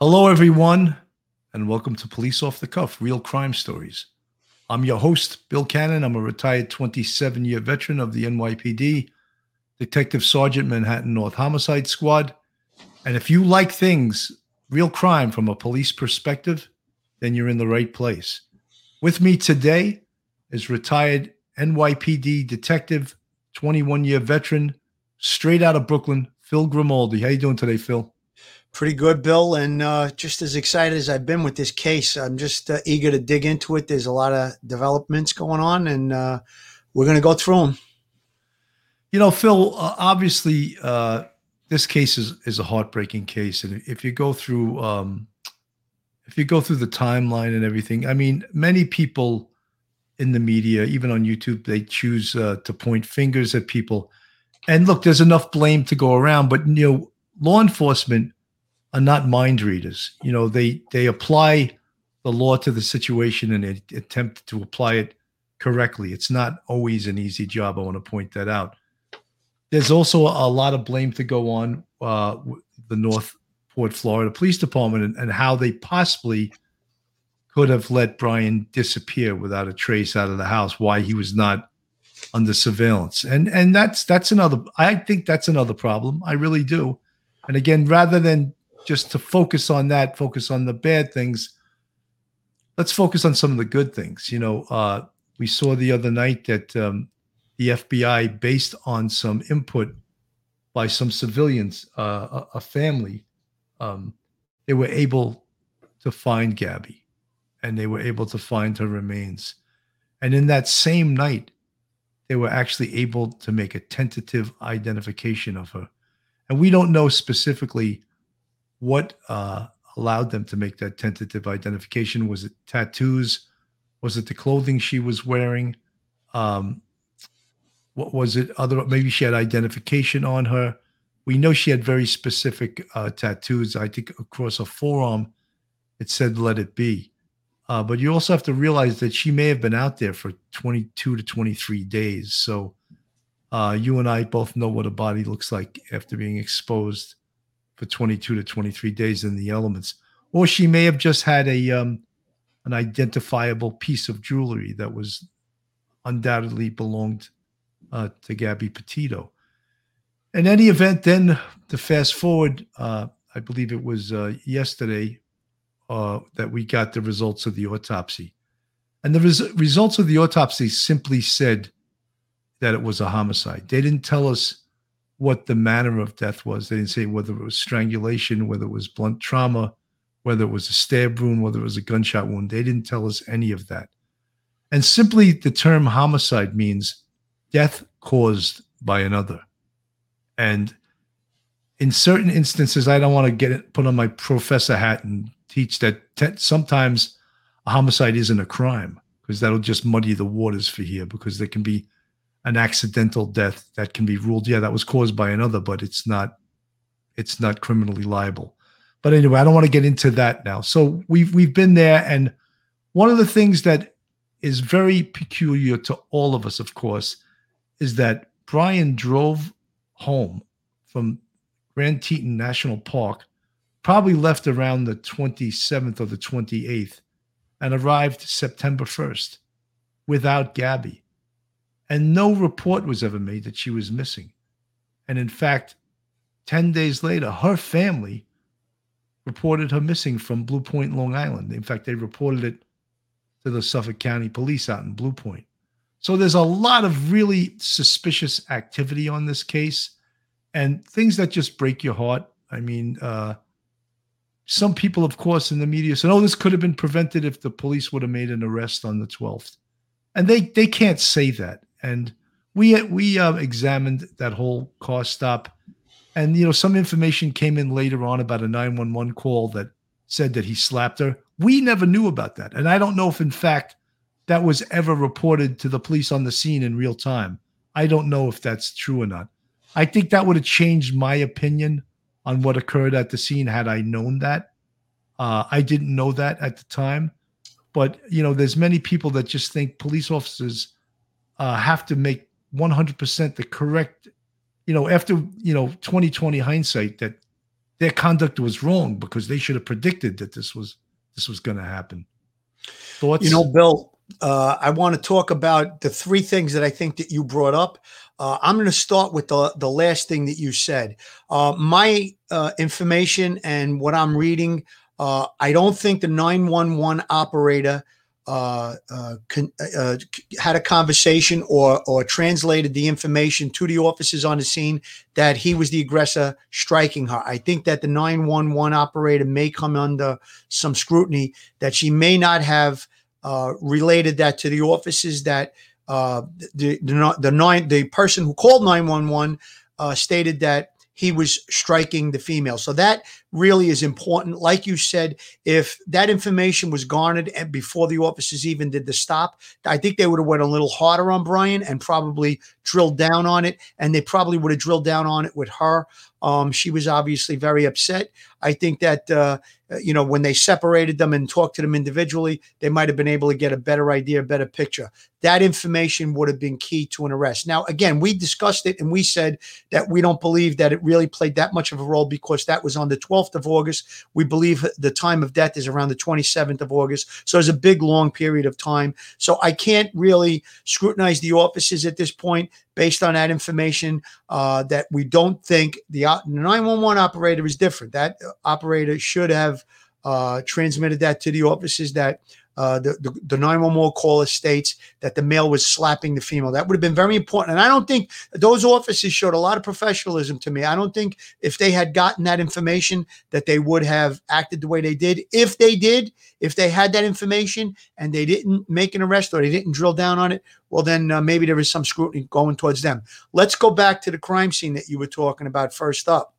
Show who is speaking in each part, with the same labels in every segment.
Speaker 1: Hello, everyone, and welcome to Police Off the Cuff Real Crime Stories. I'm your host, Bill Cannon. I'm a retired 27 year veteran of the NYPD, Detective Sergeant Manhattan North Homicide Squad. And if you like things, real crime from a police perspective, then you're in the right place. With me today is retired NYPD detective, 21 year veteran, straight out of Brooklyn, Phil Grimaldi. How you doing today, Phil?
Speaker 2: Pretty good, Bill, and uh, just as excited as I've been with this case. I'm just uh, eager to dig into it. There's a lot of developments going on, and uh, we're going to go through them.
Speaker 1: You know, Phil, uh, obviously, uh, this case is, is a heartbreaking case. And if you go through, um, if you go through the timeline and everything, I mean, many people in the media, even on YouTube, they choose uh, to point fingers at people. And look, there's enough blame to go around, but you know, law enforcement are not mind readers. You know, they they apply the law to the situation and they attempt to apply it correctly. It's not always an easy job. I want to point that out. There's also a lot of blame to go on uh, the North Port, Florida Police Department and, and how they possibly could have let Brian disappear without a trace out of the house. Why he was not under surveillance, and and that's that's another. I think that's another problem. I really do. And again, rather than just to focus on that, focus on the bad things. Let's focus on some of the good things. You know, uh, we saw the other night that um, the FBI, based on some input by some civilians, uh, a, a, family, um, they were able to find Gabby and they were able to find her remains. And in that same night, they were actually able to make a tentative identification of her. And we don't know specifically what uh, allowed them to make that tentative identification? Was it tattoos? Was it the clothing she was wearing? Um, what was it? Other maybe she had identification on her. We know she had very specific uh, tattoos. I think across her forearm, it said "Let it be." Uh, but you also have to realize that she may have been out there for 22 to 23 days. So uh, you and I both know what a body looks like after being exposed for 22 to 23 days in the elements. Or she may have just had a um, an identifiable piece of jewelry that was undoubtedly belonged uh, to Gabby Petito. In any event, then to fast forward, uh, I believe it was uh, yesterday uh, that we got the results of the autopsy. And the res- results of the autopsy simply said that it was a homicide. They didn't tell us what the manner of death was. They didn't say whether it was strangulation, whether it was blunt trauma, whether it was a stab wound, whether it was a gunshot wound. They didn't tell us any of that. And simply the term homicide means death caused by another. And in certain instances, I don't want to get it, put on my professor hat and teach that te- sometimes a homicide isn't a crime because that'll just muddy the waters for here because there can be an accidental death that can be ruled. Yeah that was caused by another but it's not it's not criminally liable. But anyway i don't want to get into that now. So we've we've been there and one of the things that is very peculiar to all of us of course is that brian drove home from grand teton national park probably left around the 27th or the 28th and arrived september 1st without gabby and no report was ever made that she was missing. And in fact, 10 days later, her family reported her missing from Blue Point, Long Island. In fact, they reported it to the Suffolk County Police out in Blue Point. So there's a lot of really suspicious activity on this case and things that just break your heart. I mean, uh, some people, of course, in the media said, oh, this could have been prevented if the police would have made an arrest on the 12th. And they, they can't say that and we we uh, examined that whole car stop, and you know some information came in later on about a nine one one call that said that he slapped her. We never knew about that, and I don't know if in fact that was ever reported to the police on the scene in real time. I don't know if that's true or not. I think that would have changed my opinion on what occurred at the scene had I known that. Uh, I didn't know that at the time, but you know, there's many people that just think police officers uh, have to make 100% the correct, you know, after, you know, 2020 hindsight that their conduct was wrong because they should have predicted that this was this was going to happen.
Speaker 2: Thoughts? You know, Bill, uh, I want to talk about the three things that I think that you brought up. Uh, I'm going to start with the the last thing that you said. Uh, my uh, information and what I'm reading, uh, I don't think the 911 operator uh, uh, con- uh, had a conversation or or translated the information to the officers on the scene that he was the aggressor striking her. I think that the 911 operator may come under some scrutiny that she may not have uh, related that to the officers that uh, the the the nine the person who called 911 uh, stated that he was striking the female. So that really is important. Like you said, if that information was garnered and before the officers even did the stop, I think they would have went a little harder on Brian and probably drilled down on it. And they probably would have drilled down on it with her. Um, she was obviously very upset. I think that uh, you know when they separated them and talked to them individually, they might have been able to get a better idea, a better picture. That information would have been key to an arrest. Now, again, we discussed it and we said that we don't believe that it really played that much of a role because that was on the 12th 12th of August. We believe the time of death is around the 27th of August. So it's a big, long period of time. So I can't really scrutinize the offices at this point based on that information uh, that we don't think the, uh, 911 operator is different. That operator should have uh, transmitted that to the offices that uh, the, the, the 911 caller states that the male was slapping the female. That would have been very important. And I don't think those officers showed a lot of professionalism to me. I don't think if they had gotten that information that they would have acted the way they did. If they did, if they had that information and they didn't make an arrest or they didn't drill down on it, well, then uh, maybe there was some scrutiny going towards them. Let's go back to the crime scene that you were talking about first up.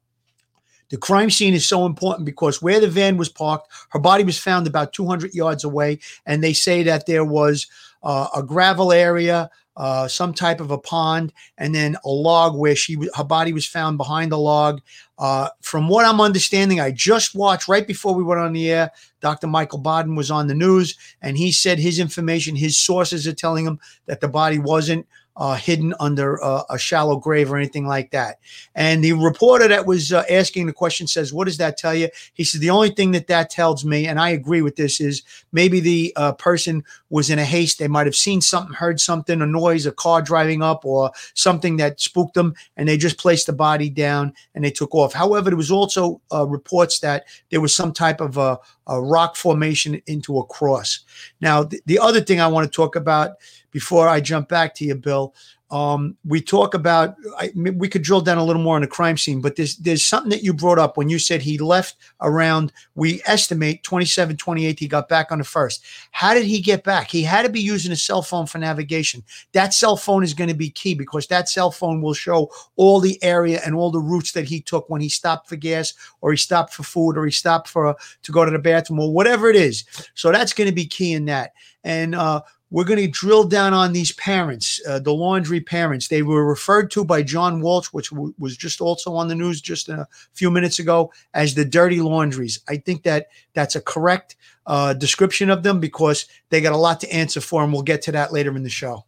Speaker 2: The crime scene is so important because where the van was parked, her body was found about 200 yards away. And they say that there was uh, a gravel area, uh, some type of a pond, and then a log where she her body was found behind the log. Uh, from what I'm understanding, I just watched right before we went on the air. Dr. Michael Baden was on the news, and he said his information, his sources are telling him that the body wasn't uh, hidden under a shallow grave or anything like that. And the reporter that was uh, asking the question says, What does that tell you? He said, The only thing that that tells me, and I agree with this, is maybe the uh, person was in a haste. They might have seen something, heard something, a noise, a car driving up, or something that spooked them, and they just placed the body down and they took off. However, there was also uh, reports that there was some type of a, a rock formation into a cross. Now, th- the other thing I want to talk about before I jump back to you, Bill. Um, we talk about I, we could drill down a little more on the crime scene, but there's there's something that you brought up when you said he left around we estimate 27, 28. He got back on the first. How did he get back? He had to be using a cell phone for navigation. That cell phone is going to be key because that cell phone will show all the area and all the routes that he took when he stopped for gas or he stopped for food or he stopped for to go to the bathroom or whatever it is. So that's going to be key in that. And uh, we're going to drill down on these parents, uh, the Laundrie parents. They were referred to by John Walsh, which w- was just also on the news just a few minutes ago, as the dirty laundries. I think that that's a correct uh, description of them because they got a lot to answer for, and we'll get to that later in the show.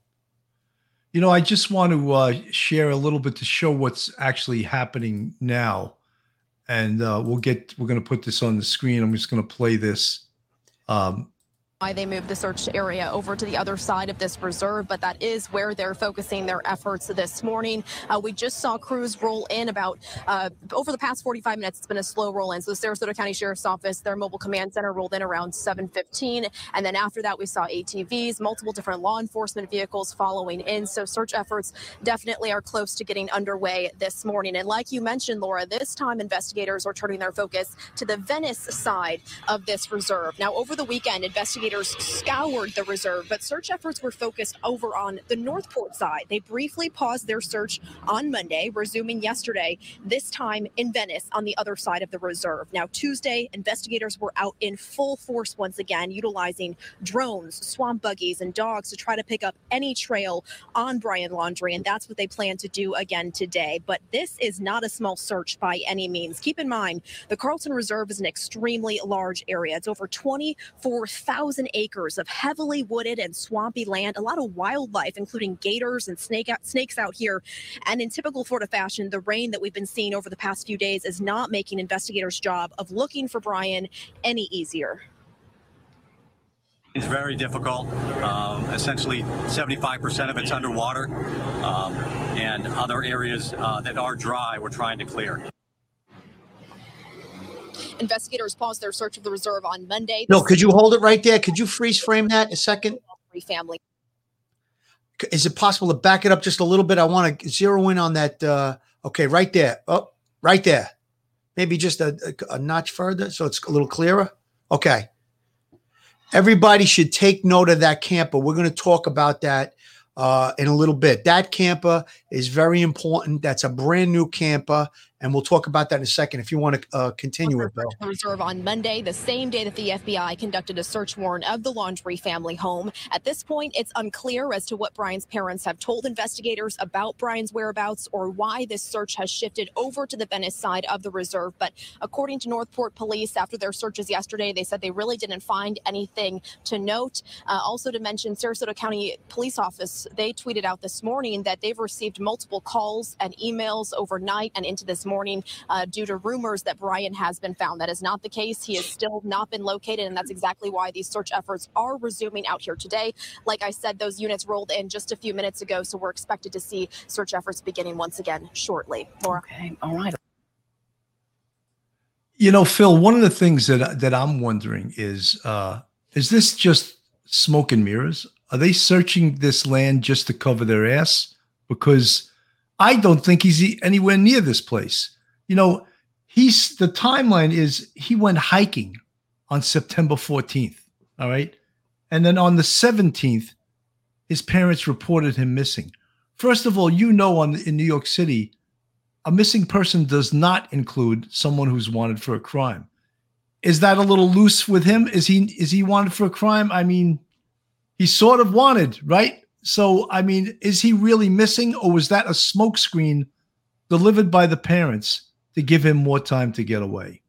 Speaker 1: You know, I just want to uh, share a little bit to show what's actually happening now, and uh, we'll get. We're going to put this on the screen. I'm just going to play this. Um,
Speaker 3: why they moved the search area over to the other side of this reserve, but that is where they're focusing their efforts this morning. Uh, we just saw crews roll in about uh, over the past 45 minutes. It's been a slow roll in. So the Sarasota County Sheriff's Office, their mobile command center rolled in around 7:15, and then after that we saw ATVs, multiple different law enforcement vehicles following in. So search efforts definitely are close to getting underway this morning. And like you mentioned, Laura, this time investigators are turning their focus to the Venice side of this reserve. Now over the weekend, investigators investigators scoured the reserve, but search efforts were focused over on the North Port side. They briefly paused their search on Monday, resuming yesterday, this time in Venice on the other side of the reserve. Now, Tuesday, investigators were out in full force once again, utilizing drones, swamp buggies, and dogs to try to pick up any trail on Brian Laundrie, and that's what they plan to do again today. But this is not a small search by any means. Keep in mind, the Carlton Reserve is an extremely large area. It's over 24,000 2,000 acres of heavily wooded and swampy land, a lot of wildlife, including gators and snake out, snakes out here. And in typical Florida fashion, the rain that we've been seeing over the past few days is not making investigators' job of looking for Brian any easier.
Speaker 4: It's very difficult. Um, essentially, 75% of it's underwater, um, and other areas uh, that are dry, we're trying to clear.
Speaker 3: Investigators paused their search of the reserve on Monday.
Speaker 2: No, could you hold it right there? Could you freeze frame that a second?
Speaker 3: Family.
Speaker 2: Is it possible to back it up just a little bit? I want to zero in on that. Uh, okay, right there. Oh, right there. Maybe just a, a, a notch further so it's a little clearer. Okay. Everybody should take note of that camper. We're going to talk about that uh, in a little bit. That camper is very important. That's a brand new camper and we'll talk about that in a second if you want to uh, continue it, Bill.
Speaker 3: Reserve on Monday, the same day that the FBI conducted a search warrant of the Laundrie family home. At this point, it's unclear as to what Brian's parents have told investigators about Brian's whereabouts or why this search has shifted over to the Venice side of the reserve. But according to North Port Police, after their searches yesterday, they said they really didn't find anything to note. Uh, also, to mention, Sarasota County Police Office, they tweeted out this morning that they've received multiple calls and emails overnight and into this morning uh, due to rumors that Brian has been found. That is not the case. He has still not been located, and that's exactly why these search efforts are resuming out here today. Like I said, those units rolled in just a few minutes ago, so we're expected to see search efforts beginning once again shortly.
Speaker 5: Laura. Okay, all right.
Speaker 1: You know, Phil, one of the things that that I'm wondering is uh, is this just smoke and mirrors? Are they searching this land just to cover their ass? Because I don't think he's anywhere near this place. You know, he's the timeline is he went hiking on September 14th. All right. And then on the 17th, his parents reported him missing. First of all, you know, on in New York City, a missing person does not include someone who's wanted for a crime. Is that a little loose with him? Is he is he wanted for a crime? I mean, he's sort of wanted, right? So, I mean, is he really missing, or was that a smokescreen delivered by the parents to give him more time to get away?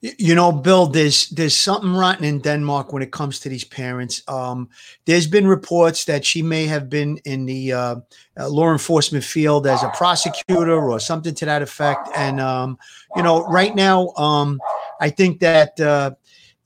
Speaker 2: You know, Bill, there's there's something rotten in Denmark when it comes to these parents. Um, there's been reports that she may have been in the uh, uh, law enforcement field as a prosecutor or something to that effect. And um, you know, right now, um, I think that uh,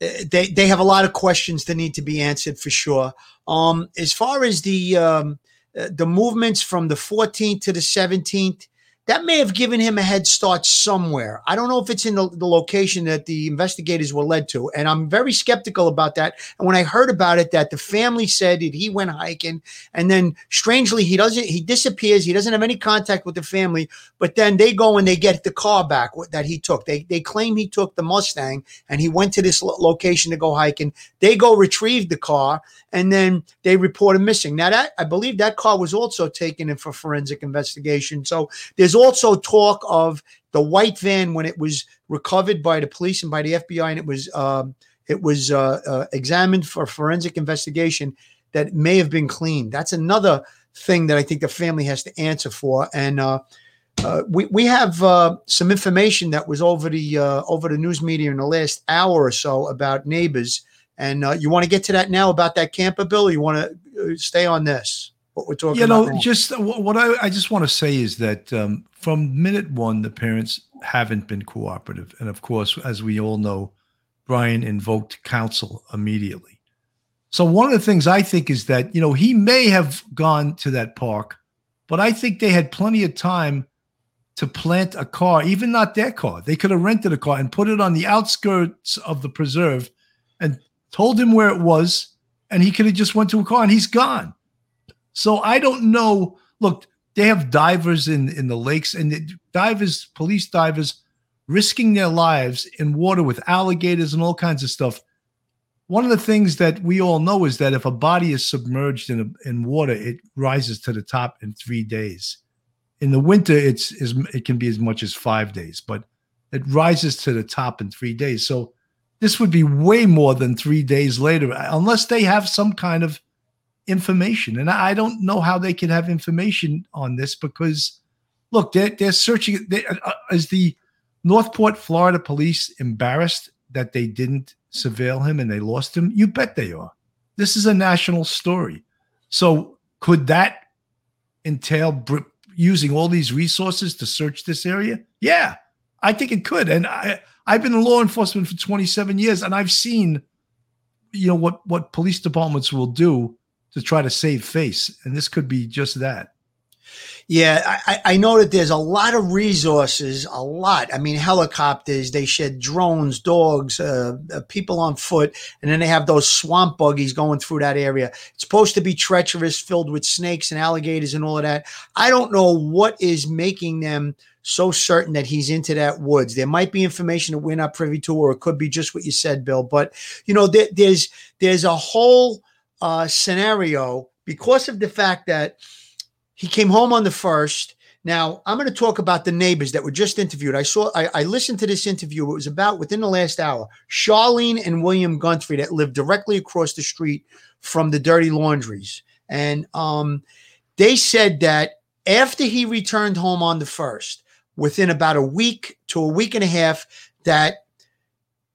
Speaker 2: they they have a lot of questions that need to be answered for sure. Um, as far as the um, uh, the movements from the 14th to the 17th, that may have given him a head start somewhere. I don't know if it's in the, the, location that the investigators were led to. And I'm very skeptical about that. And when I heard about it, that the family said that he went hiking and then strangely, he doesn't, he disappears. He doesn't have any contact with the family, but then they go and they get the car back that he took. They, they claim he took the Mustang and he went to this location to go hiking. They go retrieve the car and then they report him missing. Now that I believe that car was also taken in for forensic investigation. So there's also talk of the white van when it was recovered by the police and by the FBI, and it was um, it was uh, uh, examined for forensic investigation that may have been cleaned. That's another thing that I think the family has to answer for. And uh, uh, we we have uh, some information that was over the uh, over the news media in the last hour or so about neighbors. And you want to get to that now about that camper bill? you want to stay on this? What we're talking.
Speaker 1: You know,
Speaker 2: now?
Speaker 1: just what I, I just want to say is that um, from minute one, the parents haven't been cooperative, and of course, as we all know, Brian invoked counsel immediately. So one of the things I think is that you know he may have gone to that park, but I think they had plenty of time to plant a car, even not their car. They could have rented a car and put it on the outskirts of the preserve and told him where it was, and he could have just went to a car and he's gone. So I don't know. Look, they have divers in in the lakes and divers, police divers, risking their lives in water with alligators and all kinds of stuff. One of the things that we all know is that if a body is submerged in a, in water, it rises to the top in three days. In the winter, it's is it can be as much as five days, but it rises to the top in three days. So this would be way more than three days later, unless they have some kind of information. And I don't know how they can have information on this because, look, they're, they're searching. They, uh, uh, is the North Port, Florida police embarrassed that they didn't surveil him and they lost him? You bet they are. This is a national story. So could that entail br- using all these resources to search this area? Yeah, I think it could. And I, I've been in law enforcement for 27 years, and I've seen, you know, what what police departments will do to try to save face, and this could be just that.
Speaker 2: Yeah, I, I know that there's a lot of resources, a lot. I mean, helicopters, they shed drones, dogs, uh, uh, people on foot, and then they have those swamp buggies going through that area. It's supposed to be treacherous, filled with snakes and alligators and all of that. I don't know what is making them so certain that he's into that woods. There might be information that we're not privy to, or it could be just what you said, Bill. But you know, there, there's there's a whole uh, scenario because of the fact that he came home on the first. Now I'm going to talk about the neighbors that were just interviewed. I saw, I, I, listened to this interview. It was about within the last hour. Charlene and William Guntry that lived directly across the street from the dirty laundries, and um, they said that after he returned home on the first, within about a week to a week and a half, that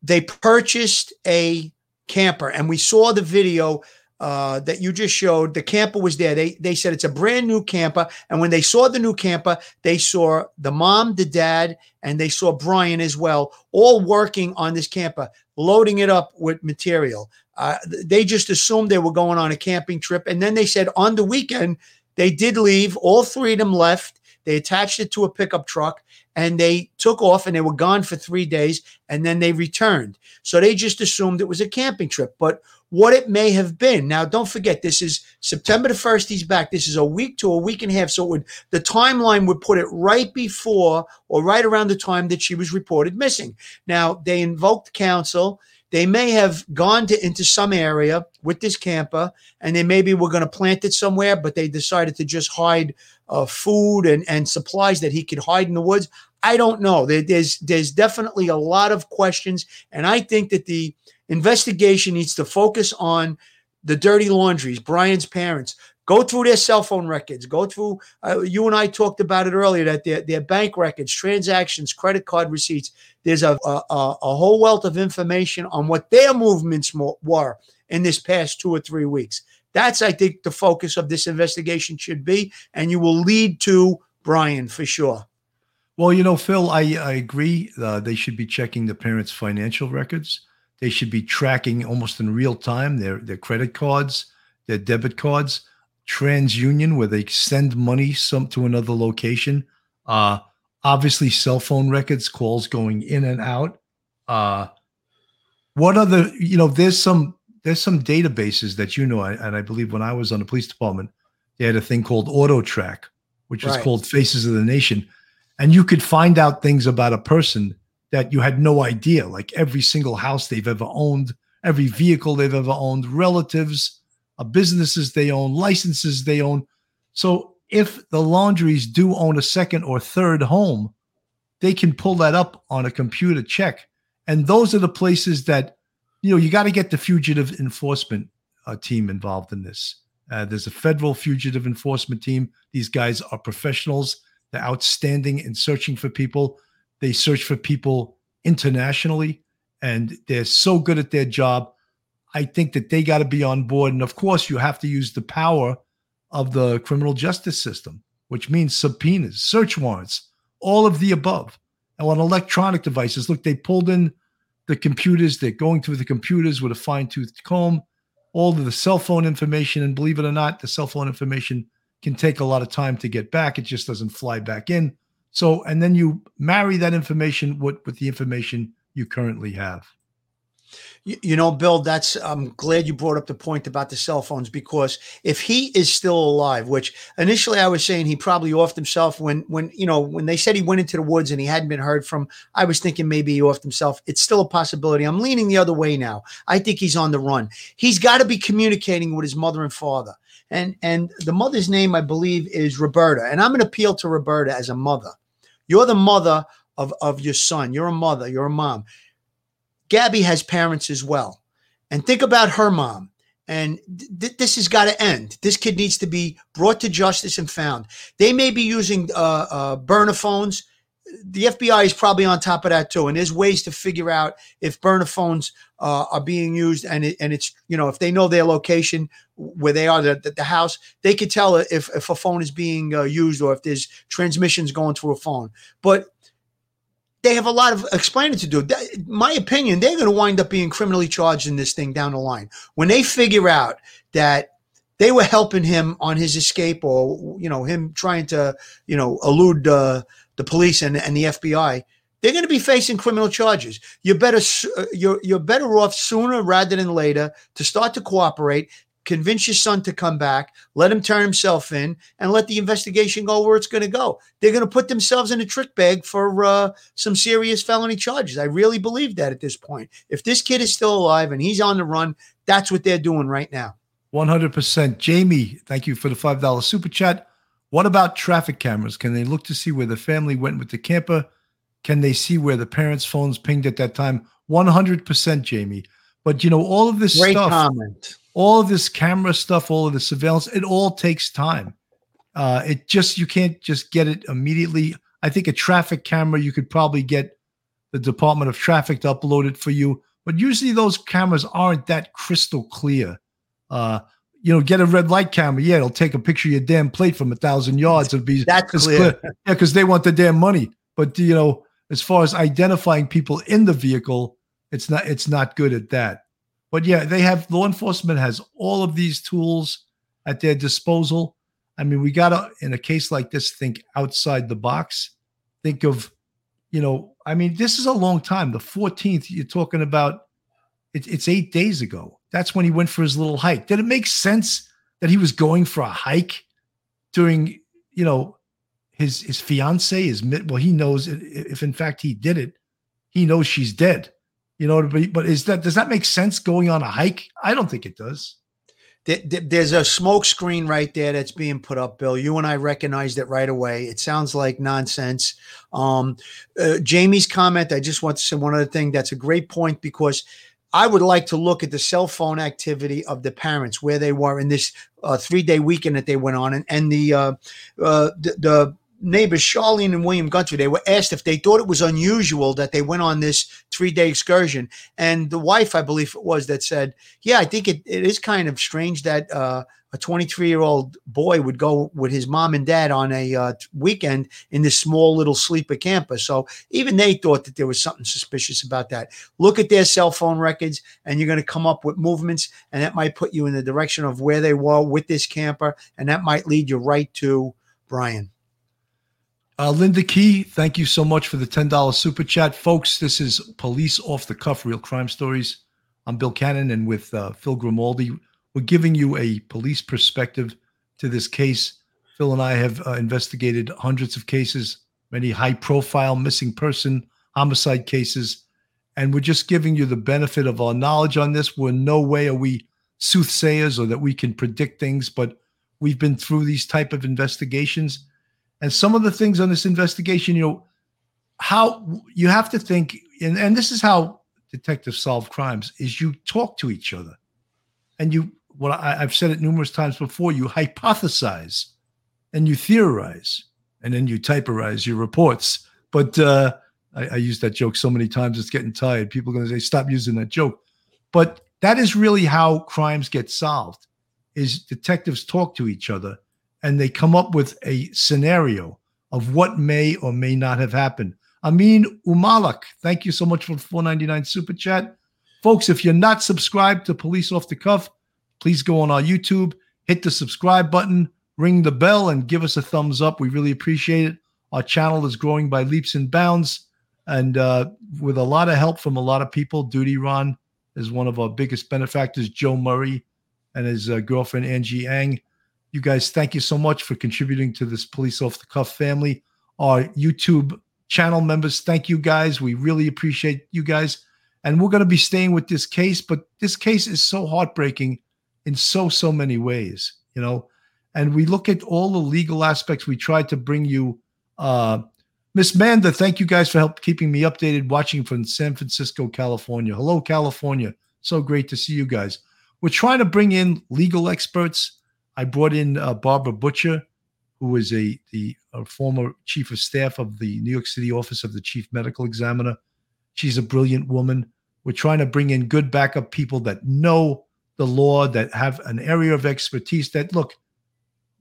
Speaker 2: they purchased a camper, and we saw the video uh, that you just showed, the camper was there. They they said it's a brand new camper, and when they saw the new camper, they saw the mom, the dad, and they saw Brian as well, all working on this camper, loading it up with material. Uh, they just assumed they were going on a camping trip, and then they said on the weekend they did leave. All three of them left. They attached it to a pickup truck and they took off and they were gone for three days and then they returned. So they just assumed it was a camping trip. But what it may have been. Now, don't forget, this is September the 1st, he's back. This is a week to a week and a half. So would, the timeline would put it right before or right around the time that she was reported missing. Now, they invoked counsel. They may have gone to into some area with this camper and they maybe were going to plant it somewhere, but they decided to just hide uh, food and, and supplies that he could hide in the woods. I don't know. There, there's there's definitely a lot of questions, and I think that the investigation needs to focus on the dirty laundries, Brian's parents. Go through their cell phone records. Go through. Uh, you and I talked about it earlier that their, their bank records, transactions, credit card receipts. There's a, a, a whole wealth of information on what their movements were in this past two or three weeks. That's, I think, the focus of this investigation should be, and you will lead to Brian for sure.
Speaker 1: Well, you know, Phil, I, I agree. Uh, they should be checking the parents' financial records. They should be tracking almost in real time their their credit cards, their debit cards, TransUnion, where they send money some to another location. Uh, obviously, cell phone records, calls going in and out. Uh, what other, you know, there's some there's some databases that you know, and I believe when I was on the police department, they had a thing called AutoTrack, which right. is called Faces of the Nation, and you could find out things about a person that you had no idea, like every single house they've ever owned, every vehicle they've ever owned, relatives, uh, businesses they own, licenses they own. So if the Laundries do own a second or third home, they can pull that up on a computer check. And those are the places that, you know, you got to get the fugitive enforcement uh, team involved in this. Uh, there's a federal fugitive enforcement team. These guys are professionals. They're outstanding in searching for people. They search for people internationally, and they're so good at their job. I think that they got to be on board. And of course, you have to use the power of the criminal justice system, which means subpoenas, search warrants, all of the above. And on electronic devices, look, they pulled in the computers, they're going through the computers with a fine tooth comb, all of the cell phone information. And believe it or not, the cell phone information can take a lot of time to get back. It just doesn't fly back in. So, and then you marry that information with, with the information you currently have.
Speaker 2: You, you know, Bill, that's I'm glad you brought up the point about the cell phones because if he is still alive, which initially I was saying he probably offed himself when when you know when they said he went into the woods and he hadn't been heard from, I was thinking maybe he offed himself. It's still a possibility. I'm leaning the other way now. I think he's on the run. He's got to be communicating with his mother and father. And and the mother's name, I believe, is Roberta. And I'm going to appeal to Roberta as a mother. You're the mother of, of your son. You're a mother. You're a mom. Gabby has parents as well. And think about her mom. And th- this has got to end. This kid needs to be brought to justice and found. They may be using uh, uh, burner phones. the FBI is probably on top of that too, and there's ways to figure out if burner phones uh, are being used, and it, and it's you know if they know their location where they are, the, the house, they could tell if if a phone is being uh, used or if there's transmissions going through a phone. But they have a lot of explaining to do. That, my opinion, they're going to wind up being criminally charged in this thing down the line when they figure out that they were helping him on his escape or you know him trying to you know elude uh, the police and, and the FBI, they're going to be facing criminal charges. You're better uh, you're you're better off sooner rather than later to start to cooperate. Convince your son to come back, let him turn himself in, and let the investigation go where it's going to go. They're going to put themselves in a trick bag for uh, some serious felony charges. I really believe that at this point. If this kid is still alive and he's on the run, that's what they're doing right now.
Speaker 1: 100%. Jamie, thank you for the $5 super chat. What about traffic cameras? Can they look to see where the family went with the camper? Can they see where the parents' phones pinged at that time? 100%, Jamie. But you know, all of this
Speaker 2: Great
Speaker 1: stuff,
Speaker 2: comment.
Speaker 1: all of this camera stuff, all of the surveillance, it all takes time. Uh, it just, you can't just get it immediately. I think a traffic camera, you could probably get the Department of Traffic to upload it for you. But usually those cameras aren't that crystal clear. Uh, you know, get a red light camera. Yeah, it'll take a picture of your damn plate from a thousand yards. It'll be
Speaker 2: that's clear. clear.
Speaker 1: Yeah, because they want the damn money. But you know, as far as identifying people in the vehicle, it's not it's not good at that. But yeah, they have law enforcement has all of these tools at their disposal. I mean, we gotta in a case like this think outside the box. Think of, you know, I mean, this is a long time. The 14th, you're talking about it, it's eight days ago. That's when he went for his little hike. Did it make sense that he was going for a hike during, you know, his his fiance is well, he knows if in fact he did it, he knows she's dead. You know, but is that does that make sense going on a hike? I don't think it does.
Speaker 2: There's a smoke screen right there that's being put up, Bill. You and I recognized it right away. It sounds like nonsense. Um, uh, Jamie's comment, I just want to say one other thing. That's a great point because I would like to look at the cell phone activity of the parents, where they were in this uh, three day weekend that they went on, and, and the, uh, uh, the, the neighbors Charlene and William Gunter, they were asked if they thought it was unusual that they went on this three day excursion. And the wife, I believe it was, that said, Yeah, I think it, it is kind of strange that uh, a 23 year old boy would go with his mom and dad on a uh, weekend in this small little sleeper camper. So even they thought that there was something suspicious about that. Look at their cell phone records, and you're going to come up with movements, and that might put you in the direction of where they were with this camper, and that might lead you right to Brian.
Speaker 1: Uh, Linda Key, thank you so much for the $10 super chat. Folks, this is Police Off the Cuff Real Crime Stories. I'm Bill Cannon, and with uh, Phil Grimaldi, we're giving you a police perspective to this case. Phil and I have uh, investigated hundreds of cases, many high profile missing person homicide cases, and we're just giving you the benefit of our knowledge on this. We're in no way are we soothsayers or that we can predict things, but we've been through these type of investigations. And some of the things on this investigation, you know, how you have to think, and, and this is how detectives solve crimes, is you talk to each other and you what I, have said it numerous times before, you hypothesize and you theorize and then you typerize your reports. But uh, I, I use that joke so many times, it's getting tired. People are going to say, stop using that joke. But that is really how crimes get solved is detectives talk to each other and they come up with a scenario of what may or may not have happened. Amin Umalak, thank you so much for the 499 super chat. Folks, if you're not subscribed to Police Off the Cuff, please go on our YouTube, hit the subscribe button, ring the bell, and give us a thumbs up. We really appreciate it. Our channel is growing by leaps and bounds. And uh, with a lot of help from a lot of people, Duty Ron is one of our biggest benefactors, Joe Murray and his uh, girlfriend, Angie Ang. You guys, thank you so much for contributing to this Police Off the Cuff family. Our YouTube channel members, thank you guys. We really appreciate you guys. And we're going to be staying with this case, but this case is so heartbreaking in so so many ways you know and we look at all the legal aspects we tried to bring you uh miss manda thank you guys for help keeping me updated watching from san francisco california hello california so great to see you guys we're trying to bring in legal experts i brought in uh, barbara butcher who was a the a former chief of staff of the New York City office of the chief medical examiner. She's a brilliant woman. We're trying to bring in good backup people that know the law, that have an area of expertise. That look,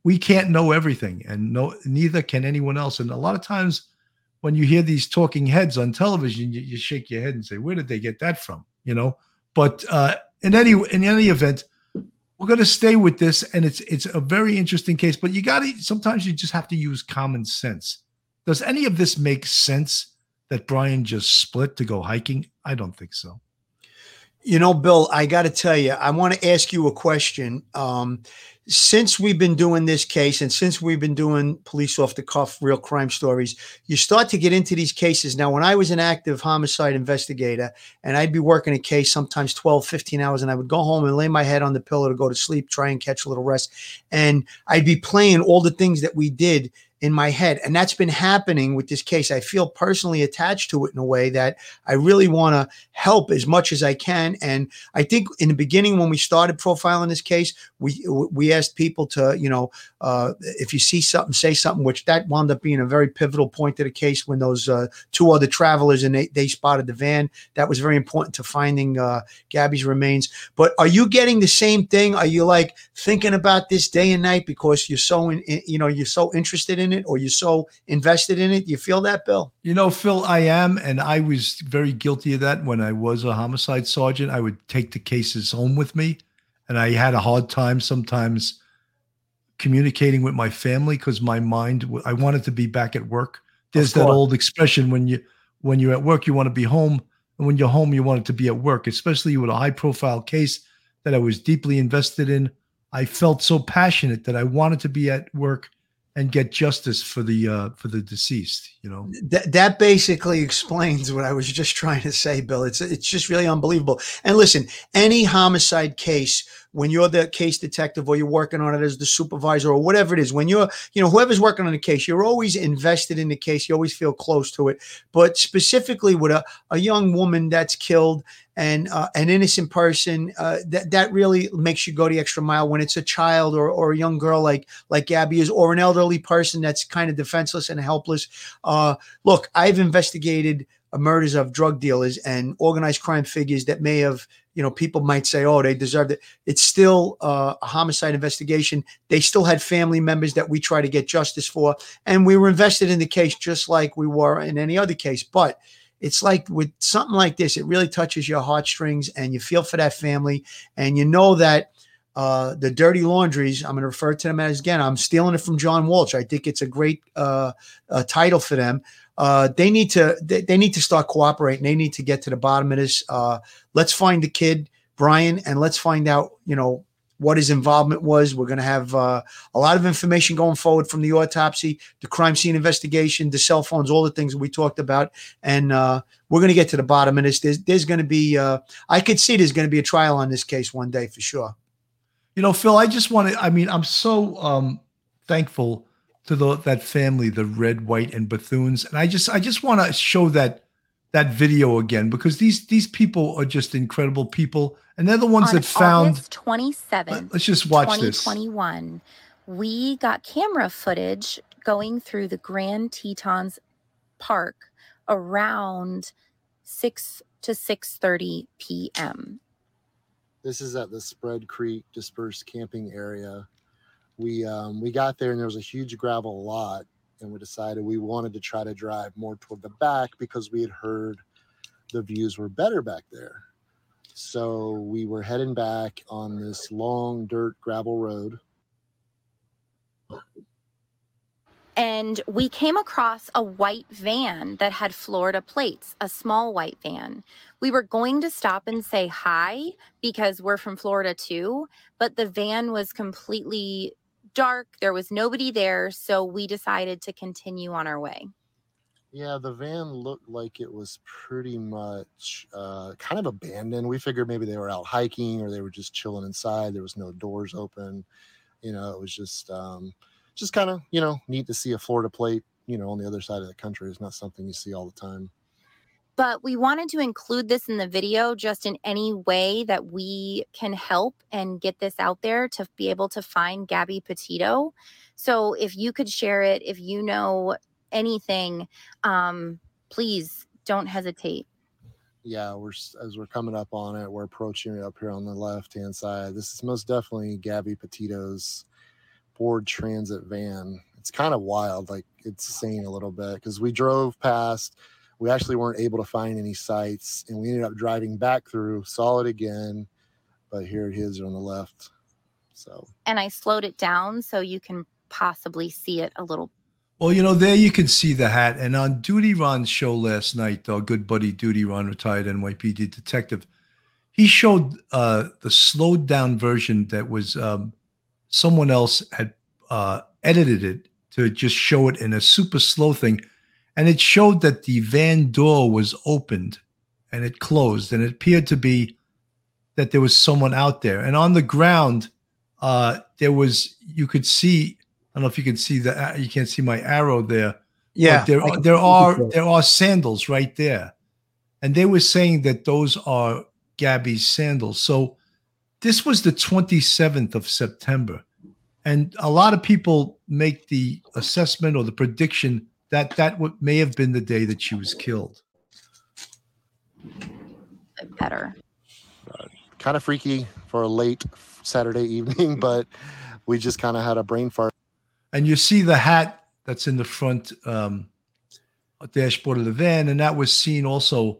Speaker 1: we can't know everything, and no, neither can anyone else. And a lot of times, when you hear these talking heads on television, you, you shake your head and say, "Where did they get that from?" You know. But uh, in any in any event, we're going to stay with this, and it's it's a very interesting case. But you got to sometimes you just have to use common sense. Does any of this make sense? That Brian just split to go hiking? I don't think so.
Speaker 2: You know, Bill, I got to tell you, I want to ask you a question. Um, since we've been doing this case and since we've been doing police off the cuff real crime stories, you start to get into these cases. Now, when I was an active homicide investigator and I'd be working a case sometimes 12, 15 hours, and I would go home and lay my head on the pillow to go to sleep, try and catch a little rest. And I'd be playing all the things that we did in my head. And that's been happening with this case. I feel personally attached to it in a way that I really want to help as much as I can. And I think in the beginning, when we started profiling this case, we we asked people to, you know, uh, if you see something, say something, which that wound up being a very pivotal point to the case when those uh, two other travelers and they, they spotted the van. That was very important to finding uh, Gabby's remains. But are you getting the same thing? Are you like thinking about this day and night because you're so, in, you know, you're so interested in it or you're so invested in it? You feel that, Bill?
Speaker 1: You know, Phil, I am. And I was very guilty of that when I was a homicide sergeant. I would take the cases home with me. And I had a hard time sometimes communicating with my family because my mind, I wanted to be back at work. There's that old expression when you, when you're at work, you want to be home. And when you're home, you want it to be at work, especially with a high profile case that I was deeply invested in. I felt so passionate that I wanted to be at work and get justice for the uh, for the deceased. You know
Speaker 2: that that basically explains what I was just trying to say, Bill. It's it's just really unbelievable. And listen, any homicide case when you're the case detective or you're working on it as the supervisor or whatever it is, when you're, you know, whoever's working on the case, you're always invested in the case. You always feel close to it. But specifically with a, a young woman that's killed and uh, an innocent person, uh, that that really makes you go the extra mile. When it's a child or, or a young girl like like Gabby is, or an elderly person that's kind of defenseless and helpless. Uh, look, I've investigated murders of drug dealers and organized crime figures that may have you know, people might say, oh, they deserved it. It's still uh, a homicide investigation. They still had family members that we try to get justice for. And we were invested in the case just like we were in any other case. But it's like with something like this, it really touches your heartstrings and you feel for that family. And you know that uh, the dirty laundries, I'm going to refer to them as again, I'm stealing it from John Walsh. I think it's a great uh, uh, title for them uh, they need to they, they, need to start cooperating. They need to get to the bottom of this. Uh, let's find the kid Brian and let's find out you know what his involvement was. We're going to have uh, a lot of information going forward from the autopsy, the crime scene investigation, the cell phones, all the things we talked about, and uh, we're going to get to the bottom of this. There's, there's going to be uh, I could see there's going to be a trial on this case one day for sure.
Speaker 1: You know, Phil, I just want to. I mean, I'm so um, thankful to the, that family, the red, white, and Bethunes. And I just I just want to show that that video again because these these people are just incredible people, and they're the ones
Speaker 5: On
Speaker 1: that found
Speaker 5: August 27th.
Speaker 1: Let's just watch
Speaker 5: 2021, this. We got camera footage going through the Grand Tetons Park around 6 to 6:30 p.m.
Speaker 6: This is at the Spread Creek dispersed camping area we um, we got there and there was a huge gravel lot and we decided we wanted to try to drive more toward the back because we had heard the views were better back there so we were heading back on this long dirt gravel road
Speaker 5: and we came across a white van that had Florida plates, a small white van. We were going to stop and say hi because we're from Florida too, but the van was completely dark. There was nobody there. So we decided to continue on our way.
Speaker 6: Yeah, the van looked like it was pretty much uh, kind of abandoned. We figured maybe they were out hiking or they were just chilling inside. There was no doors open. You know, it was just um, just kind of you know neat to see a Florida plate. You know, on the other side of the country. It's not something you see all the time.
Speaker 5: But we wanted to include this in the video just in any way that we can help and get this out there to be able to find Gabby Petito. So if you could share it, if you know anything, um, please don't hesitate.
Speaker 6: Yeah, we're as we're coming up on it, we're approaching it up here on the left hand side. This is most definitely Gabby Petito's Ford Transit van. It's kind of wild, like it's saying a little bit because we drove past we actually weren't able to find any sites and we ended up driving back through saw it again but here it is on the left so.
Speaker 5: And i slowed it down so you can possibly see it a little.
Speaker 1: Well you know there you can see the hat and on duty ron's show last night our good buddy duty ron retired nypd detective he showed uh, the slowed down version that was um, someone else had uh, edited it to just show it in a super slow thing and it showed that the van door was opened and it closed. And it appeared to be that there was someone out there. And on the ground uh there was you could see i don't know if you can see the you can't see my arrow there
Speaker 2: yeah.
Speaker 1: there are there are there are sandals right there. And they were saying that those are gabby's sandals. So this was the 27th of september. And a lot of people make the assessment or the prediction that that what may have been the day that she was killed.
Speaker 5: Better.
Speaker 6: Uh, kind of freaky for a late Saturday evening, but we just kind of had a brain fart.
Speaker 1: And you see the hat that's in the front um, dashboard of the van, and that was seen also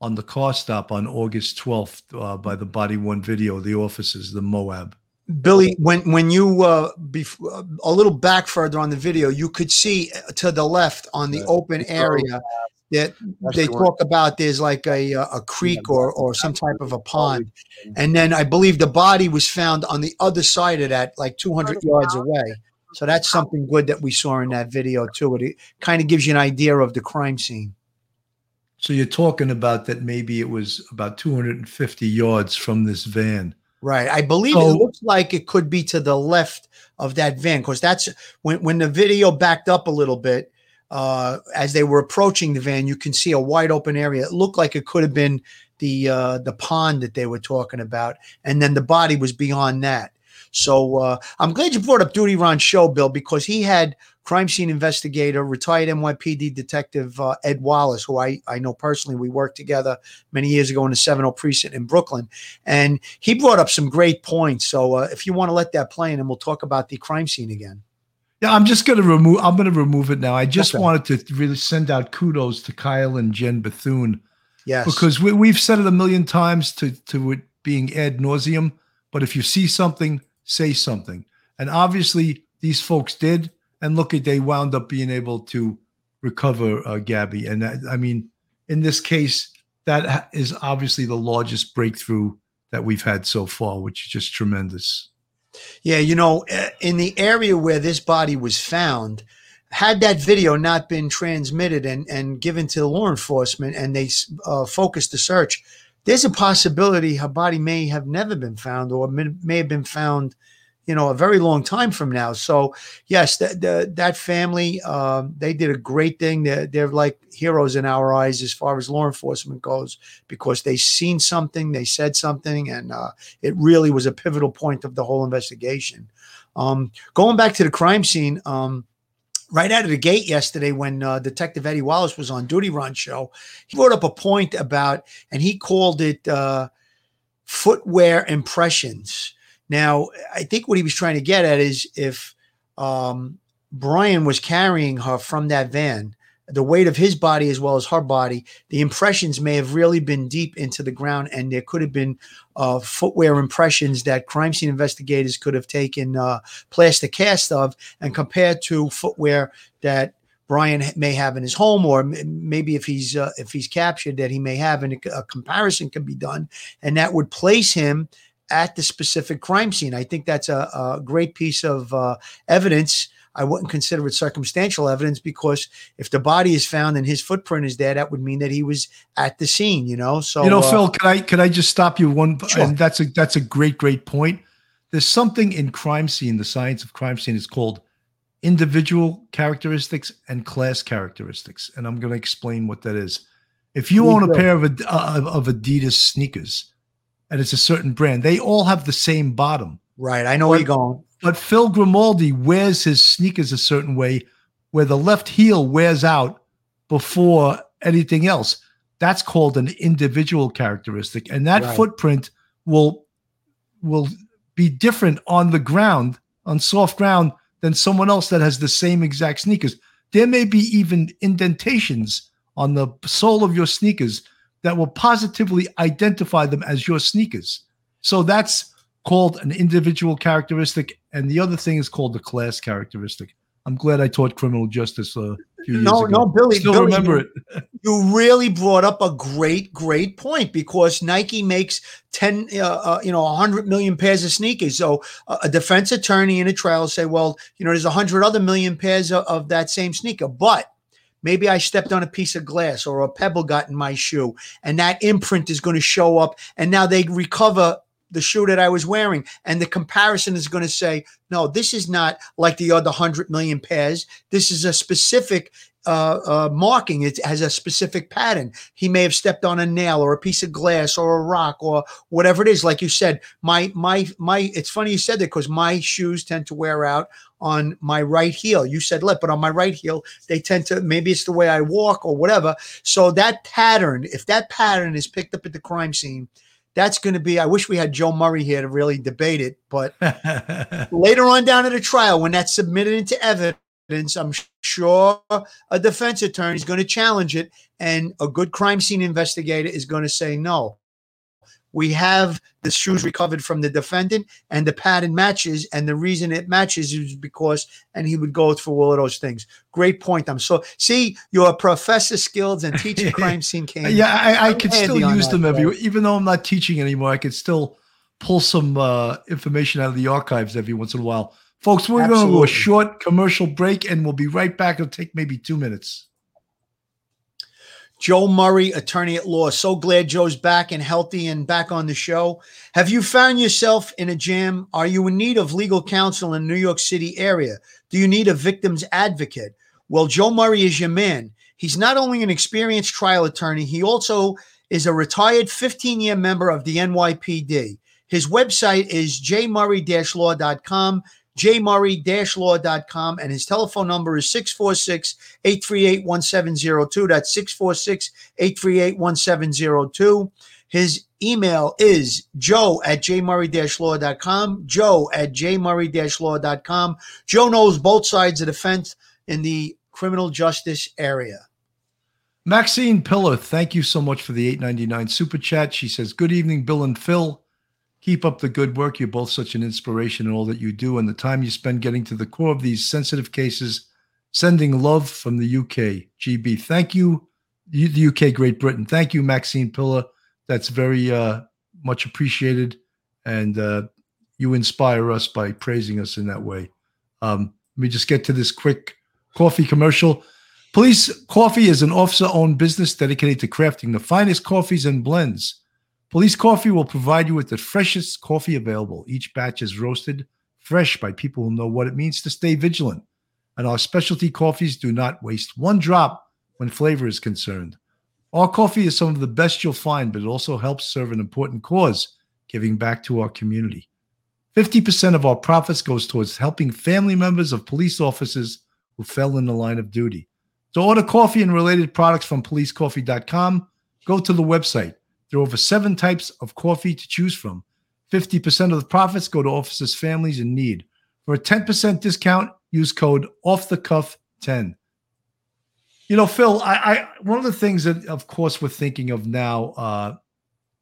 Speaker 1: on the car stop on August 12th uh, by the Body One video, the officers, the Moab.
Speaker 2: Billy, when when you uh, bef- a little back further on the video, you could see uh, to the left on the open area that they talk about there's like a uh, a creek or or some type of a pond, and then I believe the body was found on the other side of that, like 200 yards away. So that's something good that we saw in that video too. It kind of gives you an idea of the crime scene.
Speaker 1: So you're talking about that maybe it was about 250 yards from this van.
Speaker 2: Right. I believe so, it looks like it could be to the left of that van because that's when, when the video backed up a little bit. Uh, as they were approaching the van, you can see a wide open area. It looked like it could have been the uh, the pond that they were talking about, and then the body was beyond that. So uh, I'm glad you brought up Duty Ron Show, Bill, because he had crime scene investigator, retired NYPD detective uh, Ed Wallace, who I, I know personally. We worked together many years ago in the 70 precinct in Brooklyn. And he brought up some great points. So uh, if you want to let that play, in, and we'll talk about the crime scene again.
Speaker 1: Yeah, I'm just going to remove. I'm going to remove it now. I just okay. wanted to really send out kudos to Kyle and Jen Bethune.
Speaker 2: Yes,
Speaker 1: because we, we've said it a million times to to it being ad nauseum. But if you see something, say something. And obviously, these folks did and look at they wound up being able to recover uh, Gabby. And that, I mean, in this case, that is obviously the largest breakthrough that we've had so far, which is just tremendous.
Speaker 2: Yeah, you know, eh, in the area where this body was found, had that video not been transmitted and, and given to law enforcement and they uh, focused the search, there's a possibility her body may have never been found or may, have been found you know, a very long time from now. So yes, that that family, um, they did a great thing. They're, they're like heroes in our eyes as far as law enforcement goes because they seen something, they said something, and uh, it really was a pivotal point of the whole investigation. Um, going back to the crime scene, um, right out of the gate yesterday when uh, Detective Eddie Wallace was on Duty Run show, he brought up a point about, and he called it uh, footwear impressions. Now, I think what he was trying to get at is if um, Brian was carrying her from that van, the weight of his body as well as her body, the impressions may have really been deep into the ground, and there could have been uh, footwear impressions that crime scene investigators could have taken uh, plaster cast of and compared to footwear that Brian may have in his home, or maybe if he's uh, if he's captured, that he may have, and a comparison can be done, and that would place him at the specific crime scene. I think that's a, a great piece of uh, evidence. I wouldn't consider it circumstantial evidence because if the body is found and his footprint is there, that would mean that he was at the scene. You know, so
Speaker 1: you know, uh, Phil, can I can I just stop you one? Sure. And that's a that's a great great point. There's something in crime scene, the science of crime scene is called individual characteristics and class characteristics, and I'm going to explain what that is. If you own a pair of, uh, of Adidas sneakers and it's a certain brand, they all have the same bottom.
Speaker 2: Right. I know where you're going.
Speaker 1: But Phil Grimaldi wears his sneakers a certain way where the left heel wears out before anything else. That's called an individual characteristic. And that right. footprint will will be different on the ground, on soft ground, than someone else that has the same exact sneakers. There may be even indentations on the sole of your sneakers that will positively identify them as your sneakers. So that's called an individual characteristic. And the other thing is called the class characteristic. I'm glad I taught criminal justice uh, a few years
Speaker 2: no,
Speaker 1: ago.
Speaker 2: No, no, Billy,
Speaker 1: still
Speaker 2: Billy,
Speaker 1: remember
Speaker 2: you,
Speaker 1: it.
Speaker 2: you really brought up a great, great point because Nike makes ten, uh, uh, you know, hundred million pairs of sneakers. So uh, a defense attorney in a trial say, well, you know, there's a hundred other million pairs of, of that same sneaker, but maybe I stepped on a piece of glass or a pebble got in my shoe, and that imprint is going to show up. And now they recover the shoe that I was wearing. And the comparison is going to say, no, this is not like the other 100 million pairs. This is a specific uh, uh, marking. It has a specific pattern. He may have stepped on a nail or a piece of glass or a rock or whatever it is. Like you said, my my my. It's funny you said that because my shoes tend to wear out on my right heel. You said left, but on my right heel they tend to. Maybe it's the way I walk or whatever. So that pattern, if that pattern is picked up at the crime scene, that's going to be. I wish we had Joe Murray here to really debate it, but later on down at the trial, when that's submitted into evidence, I'm sure a defense attorney is going to challenge it, and a good crime scene investigator is going to say no we have the shoes recovered from the defendant and the pattern matches. And the reason it matches is because, and he would go through all of those things. Great point. I'm so, see, your professor skills and teaching crime scene came.
Speaker 1: yeah, I, I could still use them every, even though I'm not teaching anymore, I could still pull some uh, information out of the archives every once in a while. Folks, we're going to do a short commercial break and we'll be right back. It'll take maybe two minutes.
Speaker 2: Joe Murray, attorney at law. So glad Joe's back and healthy and back on the show. Have you found yourself in a jam? Are you in need of legal counsel in the New York City area? Do you need a victim's advocate? Well, Joe Murray is your man. He's not only an experienced trial attorney, he also is a retired 15 year member of the NYPD. His website is jmurray-law.com jmurray-law.com, and his telephone number is 646-838-1702. That's 646-838-1702. His email is joe at jmurray-law.com, joe at jmurray-law.com. Joe knows both sides of the fence in the criminal justice area.
Speaker 1: Maxine Pillar, thank you so much for the 899 super chat. She says, Good evening, Bill and Phil. Keep up the good work. You're both such an inspiration in all that you do and the time you spend getting to the core of these sensitive cases. Sending love from the UK. GB. Thank you, the UK, Great Britain. Thank you, Maxine Pillar. That's very uh, much appreciated. And uh, you inspire us by praising us in that way. Um, let me just get to this quick coffee commercial. Police Coffee is an officer owned business dedicated to crafting the finest coffees and blends. Police Coffee will provide you with the freshest coffee available. Each batch is roasted fresh by people who know what it means to stay vigilant. And our specialty coffees do not waste one drop when flavor is concerned. Our coffee is some of the best you'll find, but it also helps serve an important cause, giving back to our community. 50% of our profits goes towards helping family members of police officers who fell in the line of duty. To order coffee and related products from policecoffee.com, go to the website there are over seven types of coffee to choose from. 50% of the profits go to officers' families in need. For a 10% discount, use code off the cuff 10. You know, Phil, I, I one of the things that of course we're thinking of now, uh,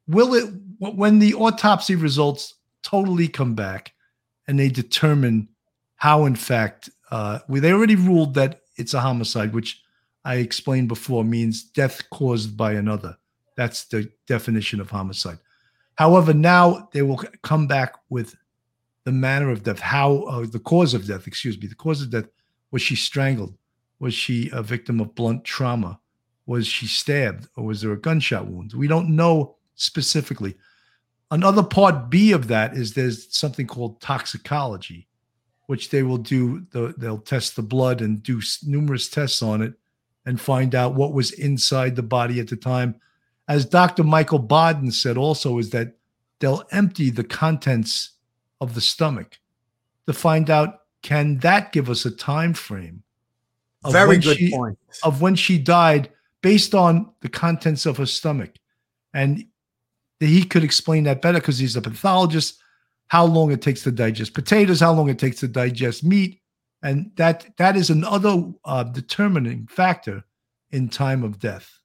Speaker 1: will it when the autopsy results totally come back and they determine how in fact uh, we, they already ruled that it's a homicide, which I explained before means death caused by another. That's the definition of homicide. However, now they will come back with the manner of death, how uh, the cause of death, excuse me, the cause of death. Was she strangled? Was she a victim of blunt trauma? Was she stabbed or was there a gunshot wound? We don't know specifically. Another part B of that is there's something called toxicology, which they will do. The, they'll test the blood and do numerous tests on it and find out what was inside the body at the time. As Dr. Michael Baden said also, is that they'll empty the contents of the stomach to find out can that give us a time frame
Speaker 2: very good
Speaker 1: she,
Speaker 2: point.
Speaker 1: of when she died based on the contents of her stomach? And he could explain that better because he's a pathologist how long it takes to digest potatoes how long it takes to digest meat. And that that is another uh, determining factor in time of death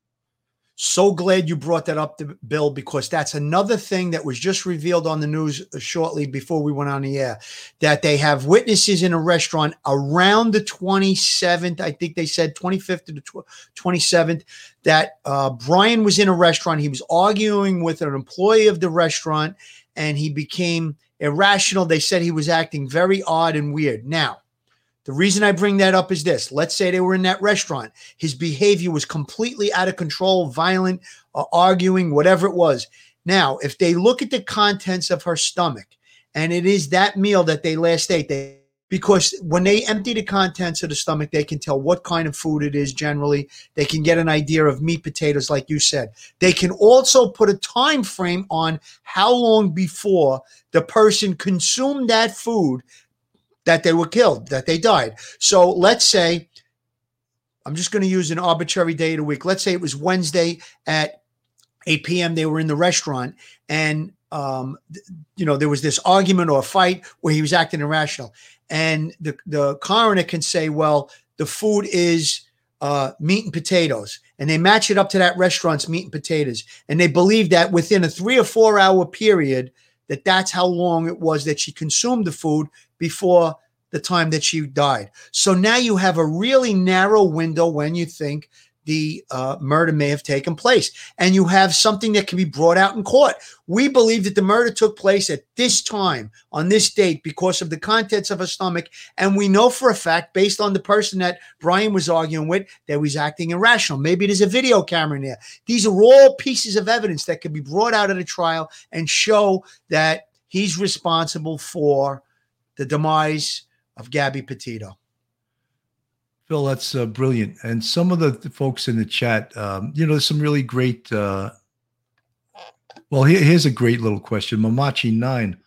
Speaker 2: so glad you brought that up, Bill, because that's another thing that was just revealed on the news uh, shortly before we went on the air. That they have witnesses in a restaurant around the 27th, I think they said 25th to the 27th, that uh, Brian was in a restaurant. He was arguing with an employee of the restaurant and he became irrational. They said he was acting very odd and weird. Now, the reason I bring that up is this. Let's say they were in that restaurant. His behavior was completely out of control, violent, uh, arguing, whatever it was. Now, if they look at the contents of her stomach and it is that meal that they last ate, they because when they empty the contents of the stomach, they can tell what kind of food it is generally. They can get an idea of meat, potatoes, like you said. They can also put a time frame on how long before the person consumed that food that they were killed, that they died. So let's say, I'm just going to use an arbitrary day of the week. Let's say it was Wednesday at 8 p.m. They were in the restaurant, and um, you know there was this argument or fight where he was acting irrational, and the the coroner can say, well, the food is uh, meat and potatoes, and they match it up to that restaurant's meat and potatoes, and they believe that within a three or four hour period, that that's how long it was that she consumed the food before the time that she died. So now you have a really narrow window when you think the uh, murder may have taken place. And you have something that can be brought out in court. We believe that the murder took place at this time, on this date, because of the contents of her stomach. And we know for a fact, based on the person that Brian was arguing with, that was acting irrational. Maybe there's a video camera in there. These are all pieces of evidence that could be brought out at a trial and show that he's responsible for the demise of Gabby Petito.
Speaker 1: Phil, that's uh, brilliant. And some of the, folks in the chat, um, you know, there's some really great. Uh, well, here, here's a great little question. Mamachi9.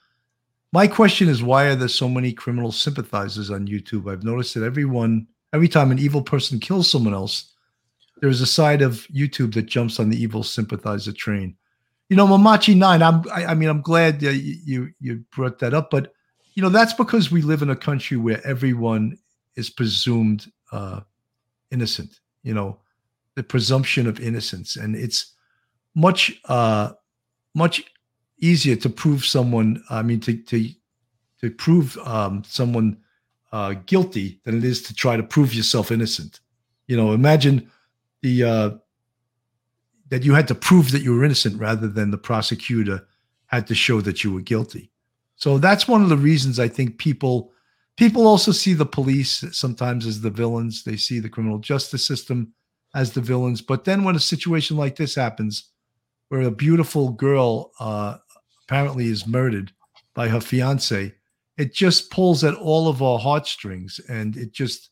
Speaker 1: My question is why are there so many criminal sympathizers on YouTube? I've noticed that everyone, every time an evil person kills someone else, there's a side of YouTube that jumps on the evil sympathizer train. You know, Mamachi9, I'm, I, I mean, I'm glad you, you brought that up, but you know, that's because we live in a country where everyone is presumed uh, innocent. You know, the presumption of innocence, and it's much uh, much easier to prove someone. I mean, to to to prove um, someone uh, guilty than it is to try to prove yourself innocent. You know, imagine the uh, that you had to prove that you were innocent rather than the prosecutor had to show that you were guilty. So that's one of the reasons I think people people also see the police sometimes as the villains. They see the criminal justice system as the villains. But then when a situation like this happens, where a beautiful girl uh, apparently is murdered by her fiance, it just pulls at all of our heartstrings, and it just,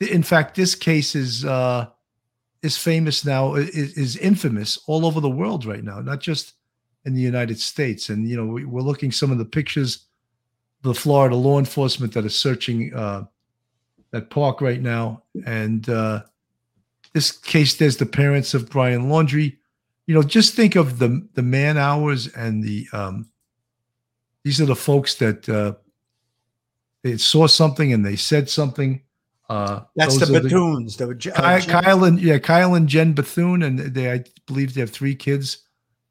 Speaker 1: in fact, this case is uh, is famous now, is, is infamous all over the world right now, not just in the United States. And you know, we, are looking some of the pictures the Florida law enforcement that are searching uh, that park right now. And uh, this case, there's the parents of Brian Laundrie. You know, just think of the the man hours and the um, these are the folks that uh, they saw something and they said something. Uh,
Speaker 2: That's the Bethunes. The,
Speaker 1: the uh, Kyle, Kyle, and yeah, Kyle and Jen Bethune, and they I believe they have three kids.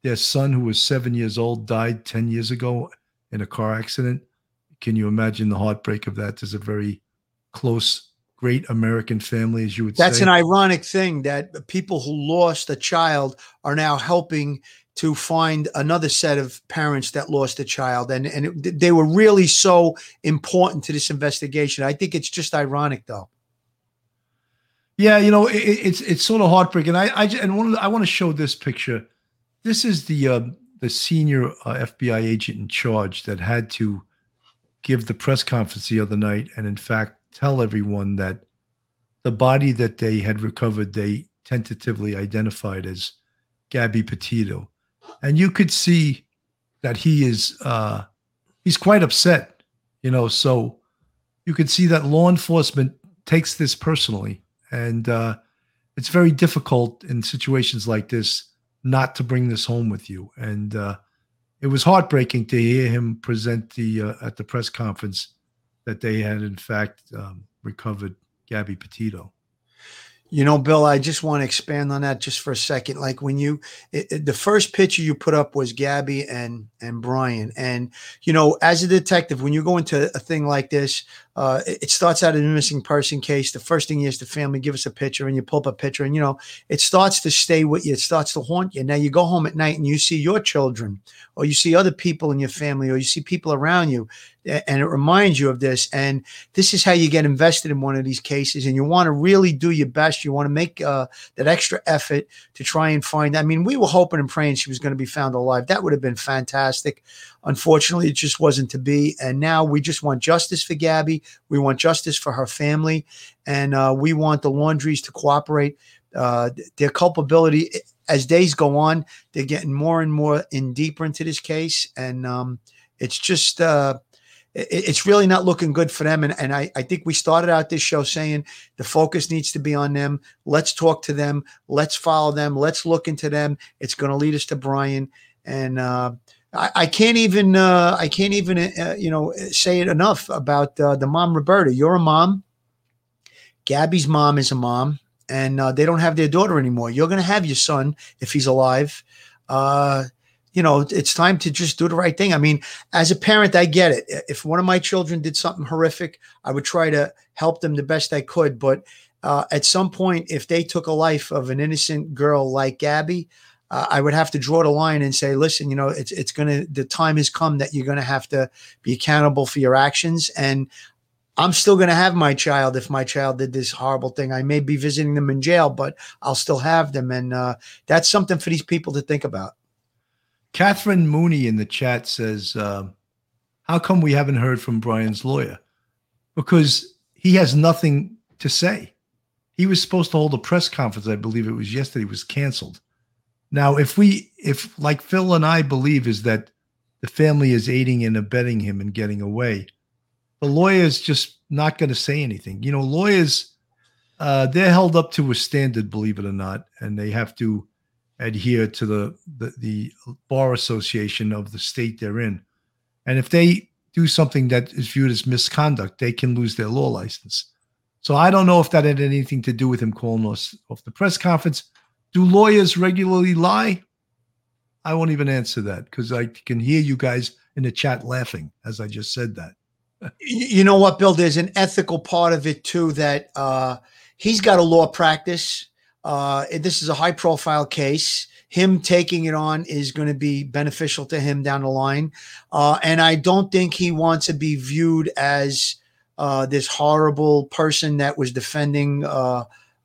Speaker 1: Their son, who was seven years old, died ten years ago in a car accident. Can you imagine the heartbreak of that? There's a very close, great American family, as you would say?
Speaker 2: That's
Speaker 1: say.
Speaker 2: an ironic thing that people who lost a child are now helping to find another set of parents that lost a child and and it, they were really so important to this investigation i think it's just ironic though
Speaker 1: yeah you know it, it's it's sort of heartbreaking i i and one the, i want to show this picture this is the uh, the senior uh, fbi agent in charge that had to give the press conference the other night and, in fact, tell everyone that the body that they had recovered, they tentatively identified as Gabby Petito. And you could see that he is uh, he's quite upset, you know. So you could see that law enforcement takes this personally, and uh, it's very difficult in situations like this not to bring this home with you. And uh, it was heartbreaking to hear him present the uh, at the press conference that they had in fact um, recovered Gabby Petito.
Speaker 2: You know, Bill, I just want to expand on that just for a second. Like when you, it, it, the first picture you put up was Gabby and and Brian, and you know, as a detective, when you go into a thing like this, uh, it, starts out as a missing person case. The first thing is the family give us a picture, and you pull up a picture, and you know, it starts to stay with you. It starts to haunt you. Now you go home at night and you see your children, or you see other people in your family, or you see people around you and it reminds you of this. And this is how you get invested in one of these cases. And you want to really do your best. You want to make uh, that extra effort to try and find. I mean, we were hoping and praying she was going to be found alive. That would have been fantastic. Unfortunately, it just wasn't to be. And now we just want justice for Gabby. We want justice for her family, and uh, we want the Laundries to cooperate. Uh, their culpability as days go on, they're getting more and more in deeper into this case, and um, it's just uh, it's really not looking good for them. And, and I, I think we started out this show saying the focus needs to be on them. Let's talk to them. Let's follow them. Let's look into them. It's going to lead us to Brian. And uh, I, can't even uh, I can't even uh, you know say it enough about uh, the mom Roberta. You're a mom. Gabby's mom is a mom, and uh, they don't have their daughter anymore. You're going to have your son if he's alive. Uh, you know, it's time to just do the right thing. I mean, as a parent, I get it. If one of my children did something horrific, I would try to help them the best I could. But uh, at some point, if they took a life of an innocent girl like Gabby, uh, I would have to draw the line and say, listen, you know, it's it's gonna the time has come that you're gonna have to be accountable for your actions. And I'm still gonna have my child if my child did this horrible thing. I may be visiting them in jail, but I'll still have them, and uh, that's something for these people to think about.
Speaker 1: Catherine Mooney in the chat says, uh, How come we haven't heard from Brian's lawyer? Because he has nothing to say. He was supposed to hold a press conference, I believe it was yesterday, was canceled. Now, if we, if like Phil and I believe is that the family is aiding and abetting him and getting away, the lawyer is just not going to say anything. You know, lawyers, uh, they're held up to a standard, believe it or not, and they have to adhere to the, the, the bar association of the state they're in. And if they do something that is viewed as misconduct, they can lose their law license. So I don't know if that had anything to do with him calling us off the press conference. Do lawyers regularly lie? I won't even answer that because I can hear you guys in the chat laughing as I just said that.
Speaker 2: you know what, Bill? There's an ethical part of it too that uh, he's got a law practice uh, this is a high profile case. Him taking it on is going to be beneficial to him down the line. Uh, and I don't think he wants to be viewed as uh, this horrible person that was defending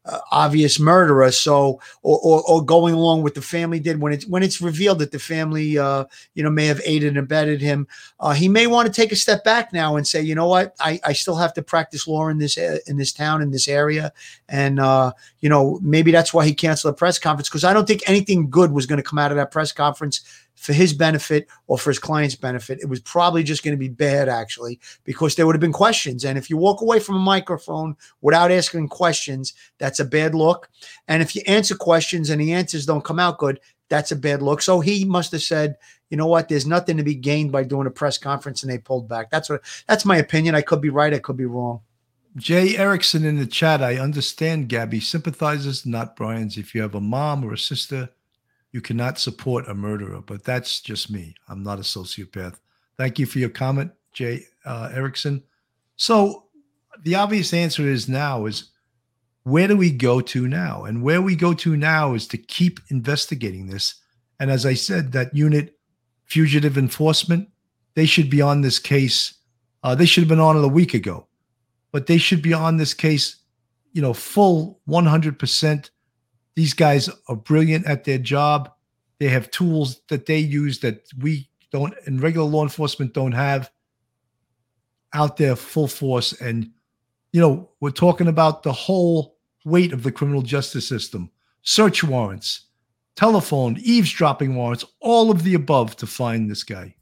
Speaker 2: uh, uh, obvious murderer. So, or, or, or, going along with the family did when it's when it's revealed that the family, uh, you know, may have aided and abetted him. Uh, he may want to take a step back now and say, you know what, I, I still have to practice law in this in this town in this area, and uh, you know, maybe that's why he canceled the press conference because I don't think anything good was going to come out of that press conference for his benefit or for his client's benefit. It was probably just going to be bad, actually, because there would have been questions. And if you walk away from a microphone without asking questions, that's a bad look. And if you answer questions and the answers don't come out good, that's a bad look. So he must have said, you know what, there's nothing to be gained by doing a press conference and they pulled back. That's what that's my opinion. I could be right, I could be wrong.
Speaker 1: Jay Erickson in the chat, I understand Gabby sympathizes, not Brian's. If you have a mom or a sister you cannot support a murderer, but that's just me. I'm not a sociopath. Thank you for your comment, Jay uh, Erickson. So the obvious answer is now is where do we go to now? And where we go to now is to keep investigating this. And as I said, that unit, fugitive enforcement, they should be on this case. Uh, they should have been on it a week ago, but they should be on this case, you know, full 100% these guys are brilliant at their job. They have tools that they use that we don't, and regular law enforcement don't have out there full force. And you know, we're talking about the whole weight of the criminal justice system, search warrants, telephone, eavesdropping warrants, all of the above to find this guy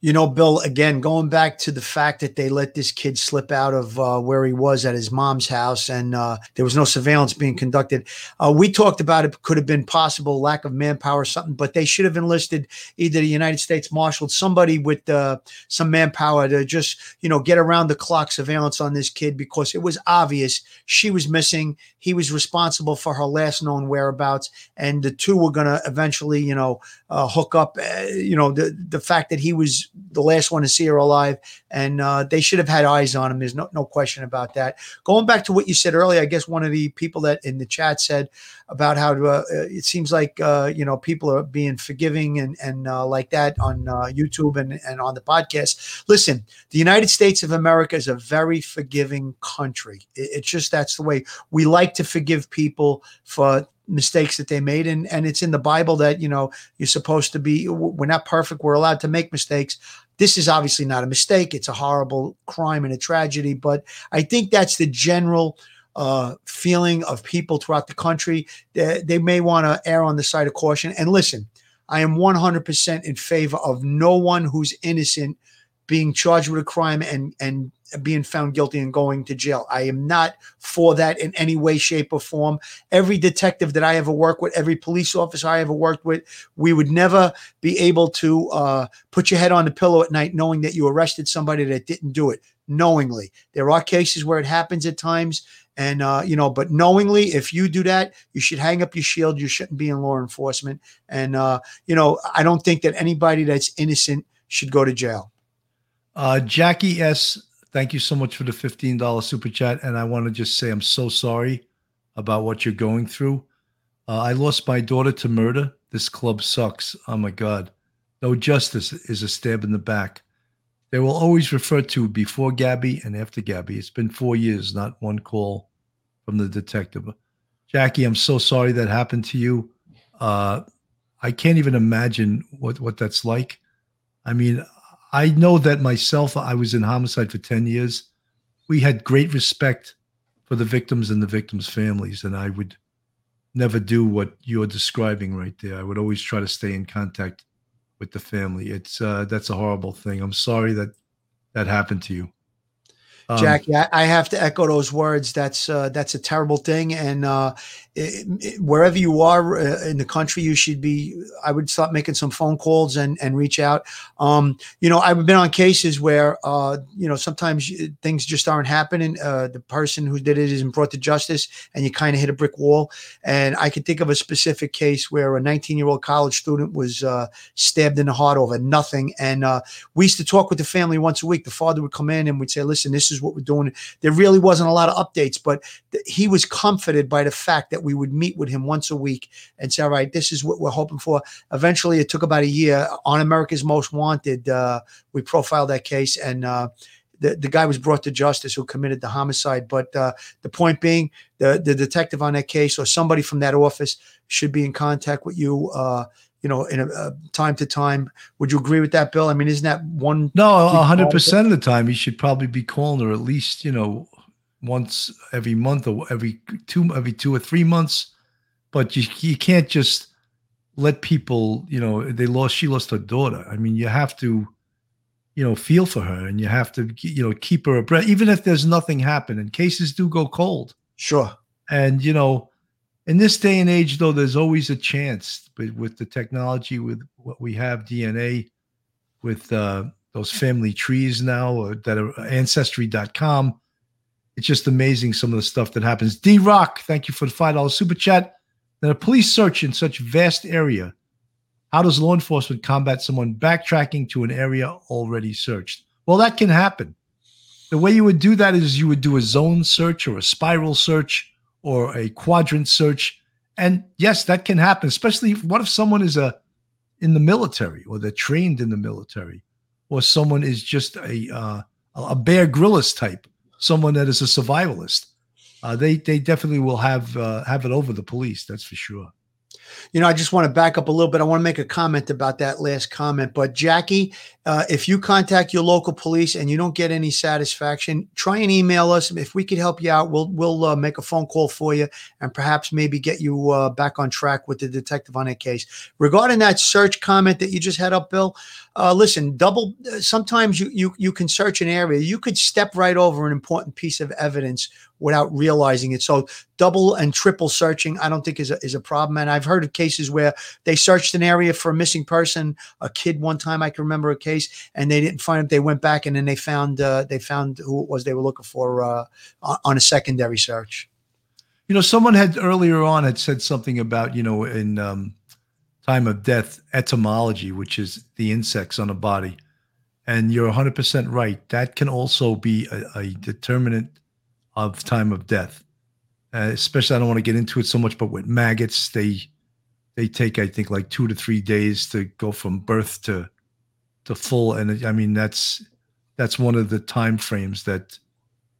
Speaker 2: you know, Bill, again, going back to the fact that they let this kid slip out of uh, where he was at his mom's house and uh, there was no surveillance being conducted. Uh, we talked about it could have been possible lack of manpower or something, but they should have enlisted either the United States Marshals, somebody with uh, some manpower to just, you know, get around the clock surveillance on this kid because it was obvious she was missing. He was responsible for her last known whereabouts, and the two were going to eventually, you know, uh, hook up. Uh, you know, the, the fact that he was the last one to see her alive, and uh, they should have had eyes on him. There's no no question about that. Going back to what you said earlier, I guess one of the people that in the chat said about how to, uh, it seems like uh, you know people are being forgiving and and uh, like that on uh, YouTube and and on the podcast. Listen, the United States of America is a very forgiving country. It, it's just that's the way we like to forgive people for mistakes that they made. And and it's in the bible that you know you're supposed to be we're not perfect we're allowed to make mistakes. This is obviously not a mistake. It's a horrible crime and a tragedy. But i think that's the general uh, feeling of people throughout the country. They, they may want to err on the side of caution. And listen i am 100% in favor of no one who's innocent being charged with a crime and and being found guilty and going to jail. I am not for that in any way, shape, or form. Every detective that I ever worked with, every police officer I ever worked with, we would never be able to uh, put your head on the pillow at night knowing that you arrested somebody that didn't do it knowingly. There are cases where it happens at times. And, uh, you know, but knowingly, if you do that, you should hang up your shield. You shouldn't be in law enforcement. And, uh, you know, I don't think that anybody that's innocent should go to jail.
Speaker 1: Uh, Jackie S Thank you so much for the $15 super chat. And I want to just say I'm so sorry about what you're going through. Uh, I lost my daughter to murder. This club sucks. Oh my God. No justice is a stab in the back. They will always refer to before Gabby and after Gabby. It's been four years, not one call from the detective. Jackie, I'm so sorry that happened to you. Uh, I can't even imagine what, what that's like. I mean, I know that myself, I was in homicide for 10 years. We had great respect for the victims and the victims' families. And I would never do what you're describing right there. I would always try to stay in contact with the family. It's uh, that's a horrible thing. I'm sorry that that happened to you.
Speaker 2: Um, Jackie, I, I, have to echo those words. That's uh, that's a terrible thing, and uh, it, it, wherever you are uh, in the country, you should be. I would start making some phone calls and and reach out. Um, you know, I've been on cases where uh, you know sometimes things just aren't happening. Uh, the person who did it isn't brought to justice, and you kind of hit a brick wall. And I can think of a specific case where a 19 year old college student was uh, stabbed in the heart over nothing, and we used to talk with the family once a week. The father would come in and we'd say, "Listen, this is." Is what we're doing. There really wasn't a lot of updates, but th- he was comforted by the fact that we would meet with him once a week and say, all right, this is what we're hoping for. Eventually, it took about a year. On America's Most Wanted, uh, we profiled that case and, uh, the, the guy was brought to justice who committed the homicide. But uh, the point being, the, the detective on that case or somebody from that office should be in contact with you uh, you know, in a, a, time to time. Would you agree with that, Bill? I mean, isn't that one?
Speaker 1: No, hundred percent of the time, you should probably be calling her at least, you know, once every month or every two, every two or three months. But you you can't just let people, you know, they lost. She lost her daughter. I mean, you have to, you know, feel for her, and you have to, you know, keep her abreast, even if there's nothing happening. Cases do go cold.
Speaker 2: Sure.
Speaker 1: And you know, in this day and age, though, there's always a chance. But with the technology, with what we have, DNA, with uh, those family trees now or that are ancestry.com, it's just amazing some of the stuff that happens. D Rock, thank you for the five dollars super chat. Then a police search in such vast area. How does law enforcement combat someone backtracking to an area already searched? Well, that can happen. The way you would do that is you would do a zone search or a spiral search or a quadrant search. And yes, that can happen, especially if, what if someone is a in the military or they're trained in the military or someone is just a uh, a Bear Grylls type, someone that is a survivalist. Uh, they they definitely will have uh, have it over the police. That's for sure.
Speaker 2: You know, I just want to back up a little bit. I want to make a comment about that last comment. But Jackie, uh, if you contact your local police and you don't get any satisfaction, try and email us. If we could help you out, we'll we'll uh, make a phone call for you and perhaps maybe get you uh, back on track with the detective on that case. Regarding that search comment that you just had up, Bill, uh, listen, double. Uh, sometimes you you you can search an area. You could step right over an important piece of evidence without realizing it. So double and triple searching, I don't think is a, is a problem. And I've heard of cases where they searched an area for a missing person, a kid. One time I can remember a case, and they didn't find it. They went back and then they found uh, they found who it was they were looking for uh, on a secondary search.
Speaker 1: You know, someone had earlier on had said something about you know in um, time of death entomology, which is the insects on a body. And you're 100% right. That can also be a, a determinant of time of death. Uh, especially, I don't want to get into it so much, but with maggots, they they take I think like two to three days to go from birth to to full. And I mean that's that's one of the time frames that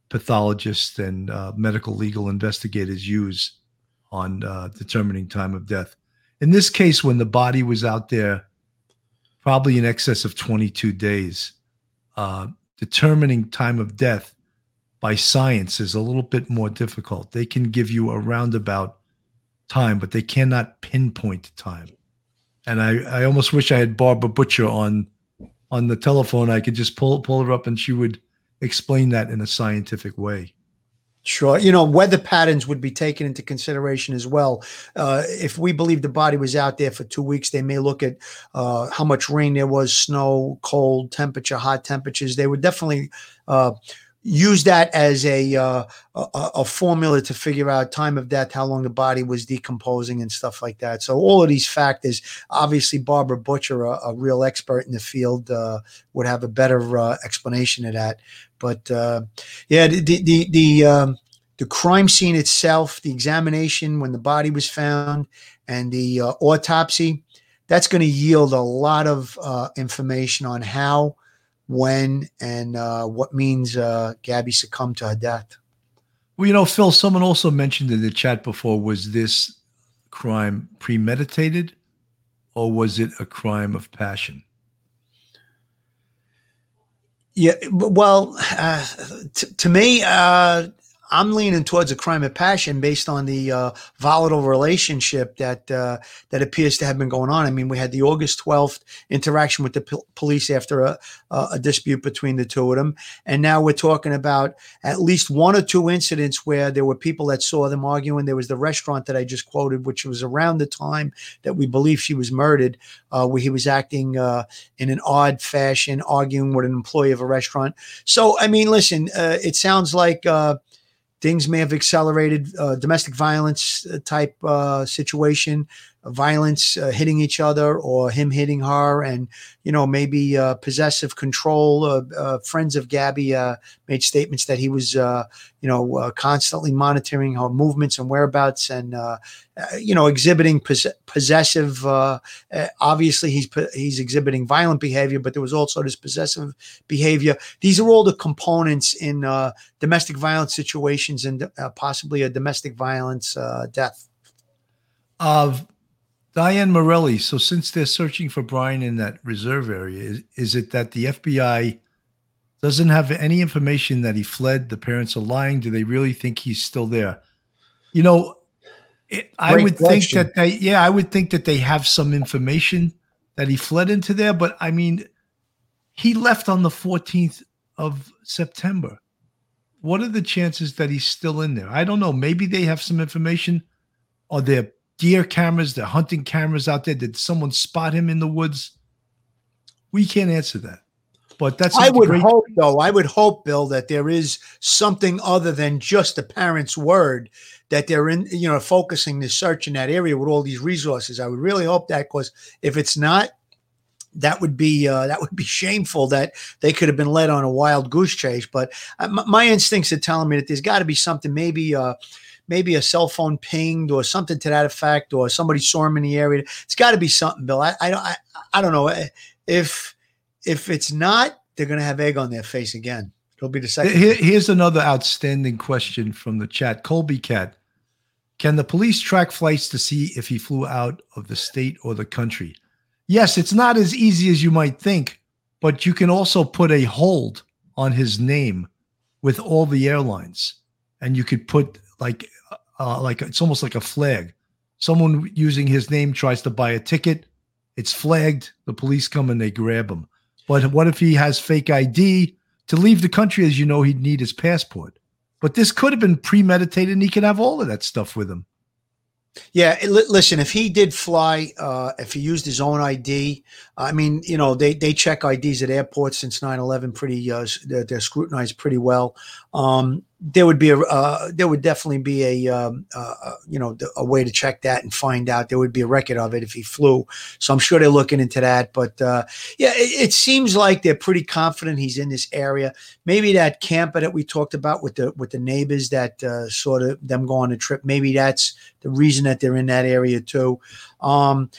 Speaker 1: pathologists and uh, medical legal investigators use on uh, determining time of death. In this case, when the body was out there, probably in excess of 22 days, uh, determining time of death by science is a little bit more difficult. They can give you a roundabout time, but they cannot pinpoint time. And I, I almost wish I had Barbara Butcher on on the telephone. I could just pull pull her up and she would explain that in a scientific way.
Speaker 2: Sure. You know, weather patterns would be taken into consideration as well. Uh, if we believe the body was out there for two weeks, they may look at uh, how much rain there was, snow, cold temperature, hot temperatures. They would definitely uh, use that as a, uh, a, a formula to figure out time of death, how long the body was decomposing, and stuff like that. So all of these factors, obviously, Barbara Butcher, a, a real expert in the field, uh, would have a better uh, explanation of that. But uh, yeah, the the the, um, the crime scene itself, the examination when the body was found, and the uh, autopsy, that's going to yield a lot of uh, information on how when, and uh, what means uh, Gabby succumbed to her death.
Speaker 1: Well, you know, Phil, someone also mentioned in the chat before was this crime premeditated or was it a crime of passion?
Speaker 2: Yeah, well, uh, t- to me, uh, I'm leaning towards a crime of passion based on the uh, volatile relationship that uh, that appears to have been going on. I mean, we had the August 12th interaction with the p- police after a, a, dispute between the two of them, and now we're talking about at least one or two incidents where there were people that saw them arguing. There was the restaurant that I just quoted, which was around the time that we believe she was murdered, uh, where he was acting uh, in an odd fashion, arguing with an employee of a restaurant. So, I mean, listen, uh, it sounds like uh, things may have accelerated uh, domestic violence uh, type uh, situation violence uh, hitting each other or him hitting her and you know maybe uh, possessive control uh, uh friends of gabby uh, made statements that he was uh, you know constantly monitoring her movements and whereabouts and you know exhibiting pos- possessive obviously he's he's exhibiting violent behavior but there was also this possessive behavior. These are all the components in domestic violence situations and possibly a domestic violence death.
Speaker 1: Of Diane Morelli. So, since they're searching for Brian in that reserve area, is, is it that the FBI doesn't have any information that he fled? The parents are lying. Do they really think he's still there? You know, it, I would question. think that they, yeah, I would think that they have some information that he fled into there. But I mean, he left on the 14th of September. What are the chances that he's still in there? I don't know. Maybe they have some information. Are there deer cameras, the hunting cameras out there? Did someone spot him in the woods? We can't answer that. But that's
Speaker 2: I would great- hope though, I would hope, Bill, that there is something other than just the parents' word that they're in, you know, focusing the search in that area with all these resources. I would really hope that because if it's not, that would be uh, that would be shameful that they could have been led on a wild goose chase. But uh, my, my instincts are telling me that there's got to be something, maybe uh, maybe a cell phone pinged or something to that effect, or somebody saw him in the area. It's got to be something, Bill. I, I, I, I don't know if if it's not, they're going to have egg on their face again. It'll be the second.
Speaker 1: Here, here's another outstanding question from the chat. Colby Cat. Can the police track flights to see if he flew out of the state or the country? Yes, it's not as easy as you might think, but you can also put a hold on his name with all the airlines, and you could put like uh, like it's almost like a flag. Someone using his name tries to buy a ticket, it's flagged. The police come and they grab him. But what if he has fake ID? To leave the country, as you know, he'd need his passport. But this could have been premeditated, and he could have all of that stuff with him.
Speaker 2: Yeah, listen. If he did fly, uh, if he used his own ID, I mean, you know, they they check IDs at airports since 9-11 pretty. Uh, they're, they're scrutinized pretty well. Um, there would be a uh, there would definitely be a um, uh, uh you know a way to check that and find out. There would be a record of it if he flew. So i'm sure they're looking into that. But uh, yeah it, it, seems like they're pretty confident he's in this area. Maybe that camper that we talked about with the with the neighbors that uh, sort of them go on a trip maybe that's the reason that they're in that area too. Um,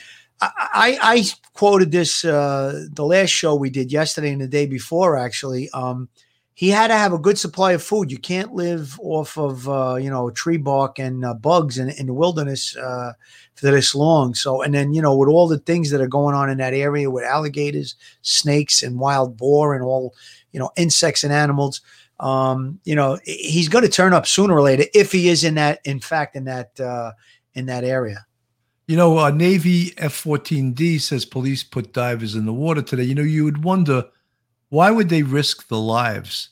Speaker 2: I, I, quoted this uh, the last show we did yesterday and the day before actually. Um, he had to have a good supply of food. You can't live off of uh, you know tree bark and uh, bugs in, in the wilderness uh, for this long. So, and then you know with all the things that are going on in that area with alligators, snakes, and wild boar, and all you know insects and animals, um, you know he's going to turn up sooner or later if he is in that, in fact, in that uh, in that area.
Speaker 1: You know, uh, Navy F 14D says police put divers in the water today. You know, you would wonder why would they risk the lives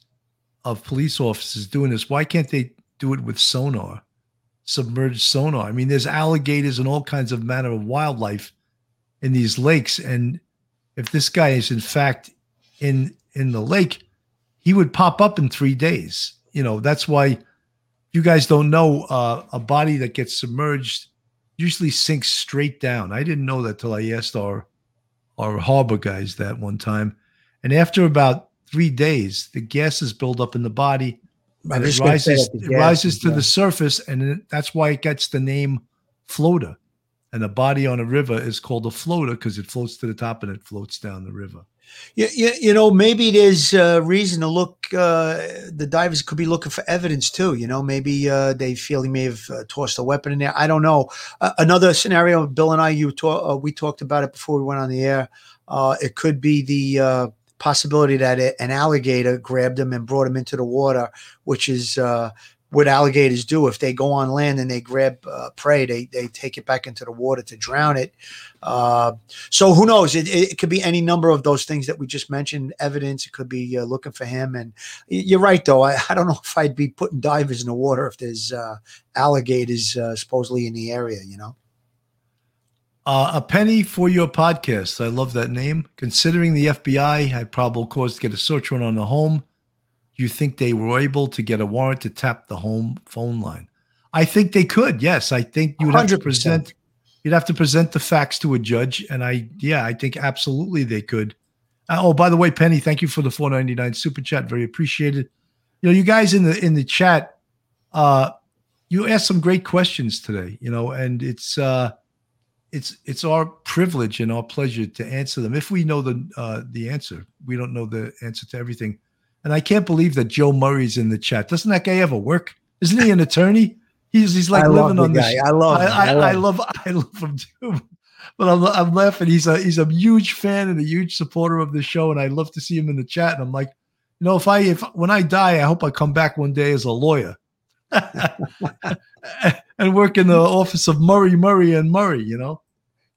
Speaker 1: of police officers doing this? Why can't they do it with sonar, submerged sonar? I mean, there's alligators and all kinds of manner of wildlife in these lakes, and if this guy is in fact in in the lake, he would pop up in three days. You know, that's why you guys don't know uh, a body that gets submerged usually sinks straight down. I didn't know that till I asked our our harbor guys that one time. And after about three days, the gases build up in the body. And it rises, it rises to yeah. the surface, and it, that's why it gets the name floater. And the body on a river is called a floater because it floats to the top and it floats down the river.
Speaker 2: Yeah, you, you know, maybe there's uh, reason to look. Uh, the divers could be looking for evidence too. You know, maybe uh, they feel he may have uh, tossed a weapon in there. I don't know. Uh, another scenario, Bill and I, you talk, uh, we talked about it before we went on the air. it could be the possibility that it, an alligator grabbed him and brought him into the water, which is uh, what alligators do. If they go on land and they grab uh, prey, they, they take it back into the water to drown it. Uh, so who knows? It, it, could be any number of those things that we just mentioned. Evidence. It could be uh, looking for him. And you're right, though. I, I don't know if I'd be putting divers in the water if there's uh, alligators uh, supposedly in the area. You know.
Speaker 1: Uh, a penny for your podcast. I love that name. Considering the FBI had probable cause to get a search warrant on the home, you think they were able to get a warrant to tap the home phone line? I think they could. Yes, I think you would 100%. have to present. You'd have to present the facts to a judge, and I, yeah, I think absolutely they could. Uh, oh, by the way, Penny, thank you for the four ninety nine super chat. Very appreciated. You know, you guys in the in the chat, uh, you asked some great questions today. You know, and it's uh, it's it's our privilege and our pleasure to answer them if we know the uh, the answer. We don't know the answer to everything, and I can't believe that Joe Murray's in the chat. Doesn't that guy ever work? Isn't he an attorney? He's he's like I living on
Speaker 2: this. I love,
Speaker 1: I, I, I, love I, love I love him too. But I'm I'm laughing. He's a he's a huge fan and a huge supporter of the show, and I love to see him in the chat. And I'm like, you know, if I if when I die, I hope I come back one day as a lawyer. and work in the office of Murray, Murray, and Murray, you know?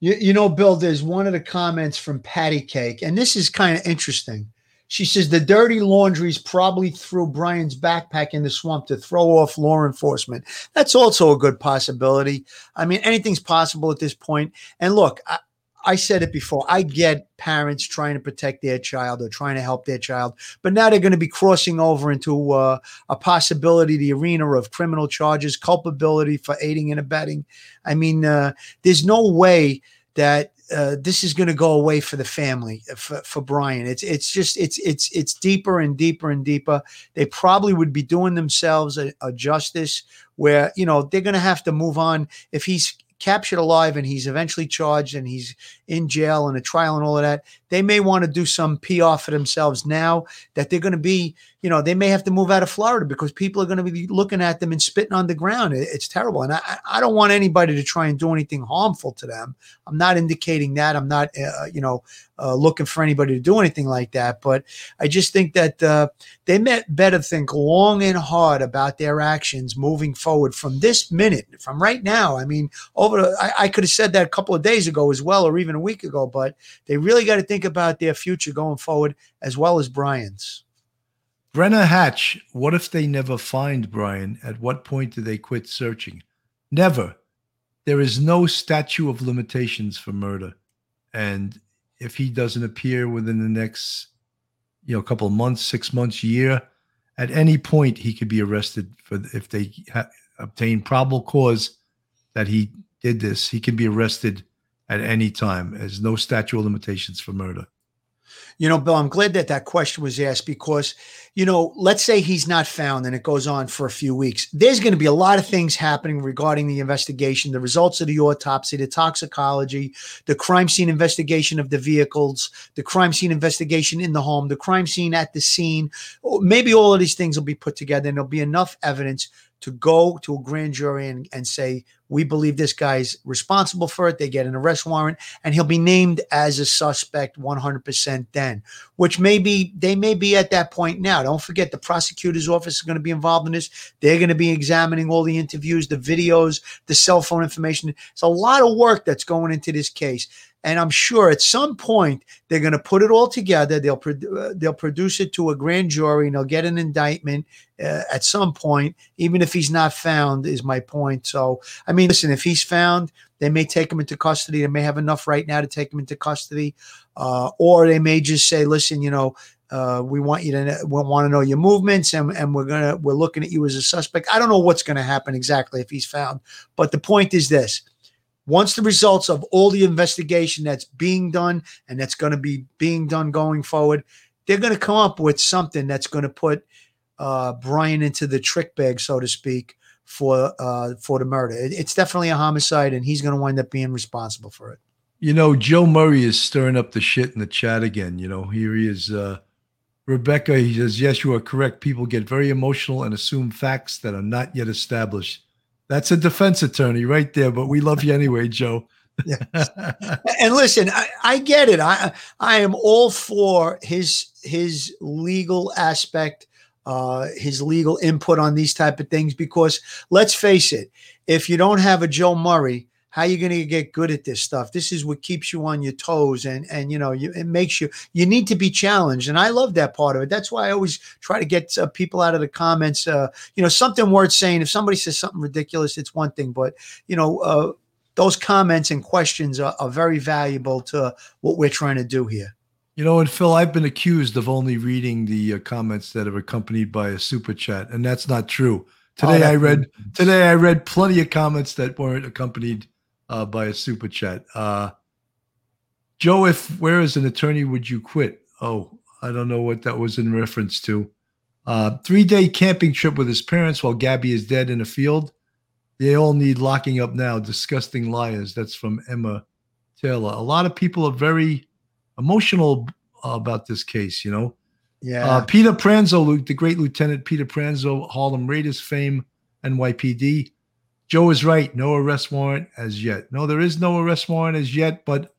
Speaker 2: You, you know, Bill, there's one of the comments from Patty Cake, and this is kind of interesting. She says the dirty Laundries probably threw Brian's backpack in the swamp to throw off law enforcement. That's also a good possibility. I mean, anything's possible at this point. And look, I, I said it before. I get parents trying to protect their child or trying to help their child, but now they're going to be crossing over into uh, a possibility, the arena of criminal charges, culpability for aiding and abetting. I mean, uh, there's no way that uh, this is going to go away for the family uh, for, for Brian. It's it's just it's it's it's deeper and deeper and deeper. They probably would be doing themselves a, a justice where you know they're going to have to move on if he's captured alive and he's eventually charged and he's in jail and a trial and all of that, they may want to do some PR for themselves now that they're going to be, you know, they may have to move out of Florida because people are going to be looking at them and spitting on the ground. It's terrible. And I, I don't want anybody to try and do anything harmful to them. I'm not indicating that. I'm not, uh, you know, uh, looking for anybody to do anything like that. But I just think that uh, they met better think long and hard about their actions moving forward from this minute, from right now. I mean, over I, I could have said that a couple of days ago as well, or even a week ago. But they really got to think about their future going forward, as well as Brian's.
Speaker 1: Brenna Hatch, what if they never find Brian? At what point do they quit searching? Never. There is no statute of limitations for murder. And if he doesn't appear within the next, you know, couple months, six months, year, at any point he could be arrested for if they ha- obtain probable cause that he did this. He can be arrested at any time. There's no statute of limitations for murder.
Speaker 2: You know, Bill, I'm glad that that question was asked because, you know, let's say he's not found and it goes on for a few weeks. There's going to be a lot of things happening regarding the investigation, the results of the autopsy, the toxicology, the crime scene investigation of the vehicles, the crime scene investigation in the home, the crime scene at the scene. Oh, maybe all of these things will be put together and there'll be enough evidence to go to a grand jury and, and say, we believe this guy's responsible for it. They get an arrest warrant and he'll be named as a suspect 100% then, which maybe they may be at that point now. Don't forget the prosecutor's office is going to be involved in this. They're going to be examining all the interviews, the videos, the cell phone information. It's a lot of work that's going into this case. And I'm sure at some point they're going to put it all together. They'll uh, they'll produce it to a grand jury and they'll get an indictment uh, at some point, even if he's not found. Is my point. So I mean, listen, if he's found, they may take him into custody. They may have enough right now to take him into custody, uh, or they may just say, listen, you know. Uh, we want you to we want to know your movements and, and we're gonna we're looking at you as a suspect. I don't know what's gonna happen exactly if he's found, but the point is this once the results of all the investigation that's being done and that's going to be being done going forward, they're going to come up with something that's going to put uh, Brian into the trick bag, so to speak, for uh, for the murder. It, it's definitely a homicide, and he's going to wind up being responsible for it.
Speaker 1: You know, Joe Murray is stirring up the shit in the chat again. You know, here he is. Uh, Rebecca, he says, Yes, you are correct. People get very emotional and assume facts that are not yet established. That's a defense attorney right there, but we love you anyway, Joe.
Speaker 2: yes. And listen, I, I get it. I I am all for his his legal aspect, uh, his legal input on these type of things. Because let's face it, if you don't have a Joe Murray, how are you going to get good at this stuff? This is what keeps you on your toes and and you know you, it makes you you need to be challenged and i love that part of it. That's why i always try to get uh, people out of the comments uh, you know something worth saying. If somebody says something ridiculous it's one thing but you know uh, those comments and questions are, are very valuable to what we're trying to do here.
Speaker 1: You know, and Phil, I've been accused of only reading the uh, comments that are accompanied by a super chat, and that's not true. Today oh, I read today I read plenty of comments that weren't accompanied uh, by a super chat. Uh, Joe, if where as an attorney would you quit? Oh, I don't know what that was in reference to. Uh, three day camping trip with his parents while Gabby is dead in a field. They all need locking up now. Disgusting liars. That's from Emma Taylor. A lot of people are very emotional uh, about this case, you know.
Speaker 2: Yeah.
Speaker 1: Uh, Peter Pranzo, the great Lieutenant Peter Pranzo, Harlem Raiders fame, NYPD. Joe is right. No arrest warrant as yet. No, there is no arrest warrant as yet. But,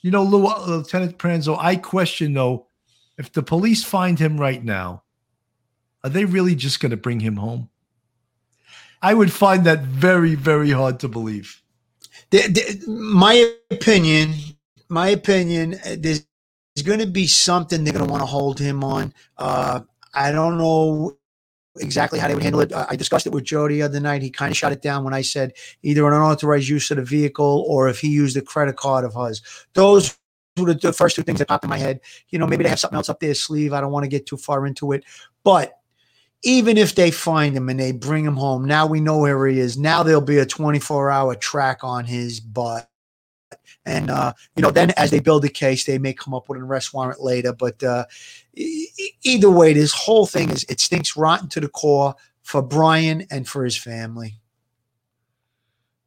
Speaker 1: you know, Lieutenant Pranzo, I question, though, if the police find him right now, are they really just going to bring him home? I would find that very, very hard to believe.
Speaker 2: The, the, my opinion, my opinion, uh, there's going to be something they're going to want to hold him on. Uh, I don't know exactly how they would handle it. I discussed it with Joe the other night. He kind of shot it down when I said either an unauthorized use of the vehicle or if he used a credit card of his. Those were the first two things that popped in my head. You know, maybe they have something else up their sleeve. I don't want to get too far into it. But even if they find him and they bring him home, now we know where he is. Now there'll be a 24 hour track on his butt. And, uh, you know, then as they build the case, they may come up with an arrest warrant later. But uh, either way, this whole thing is it stinks rotten to the core for Brian and for his family.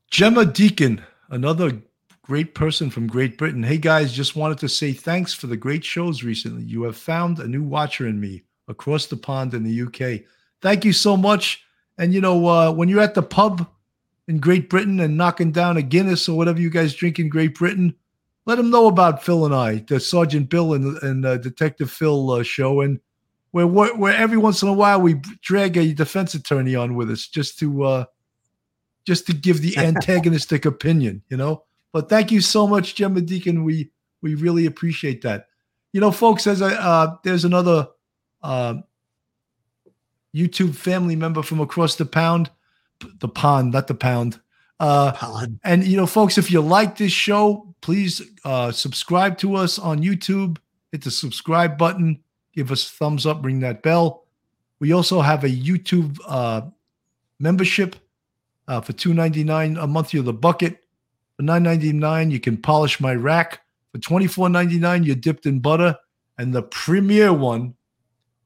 Speaker 1: Gemma Deacon, another great person from Great Britain. Hey guys, just wanted to say thanks for the great shows recently. You have found a new watcher in me across the pond in the UK. Thank you so much. And you know, uh, when you're at the pub in Great Britain and knocking down a Guinness or whatever you guys drink in Great Britain, let them know about Phil and I, the Sergeant Bill and, and uh, Detective Phil uh, show, and where, where where every once in a while we drag a defense attorney on with us just to uh, just to give the antagonistic opinion, you know. But thank you so much, Gemma Deacon. We we really appreciate that. You know, folks, as I uh, there's another uh, YouTube family member from across the pound, the pond, not the pound. Uh. And you know, folks, if you like this show, please uh, subscribe to us on YouTube. Hit the subscribe button. Give us a thumbs up. Ring that bell. We also have a YouTube uh, membership uh, for two ninety nine a month. You're the bucket. For nine ninety nine, you can polish my rack. For twenty four ninety nine, you're dipped in butter. And the premier one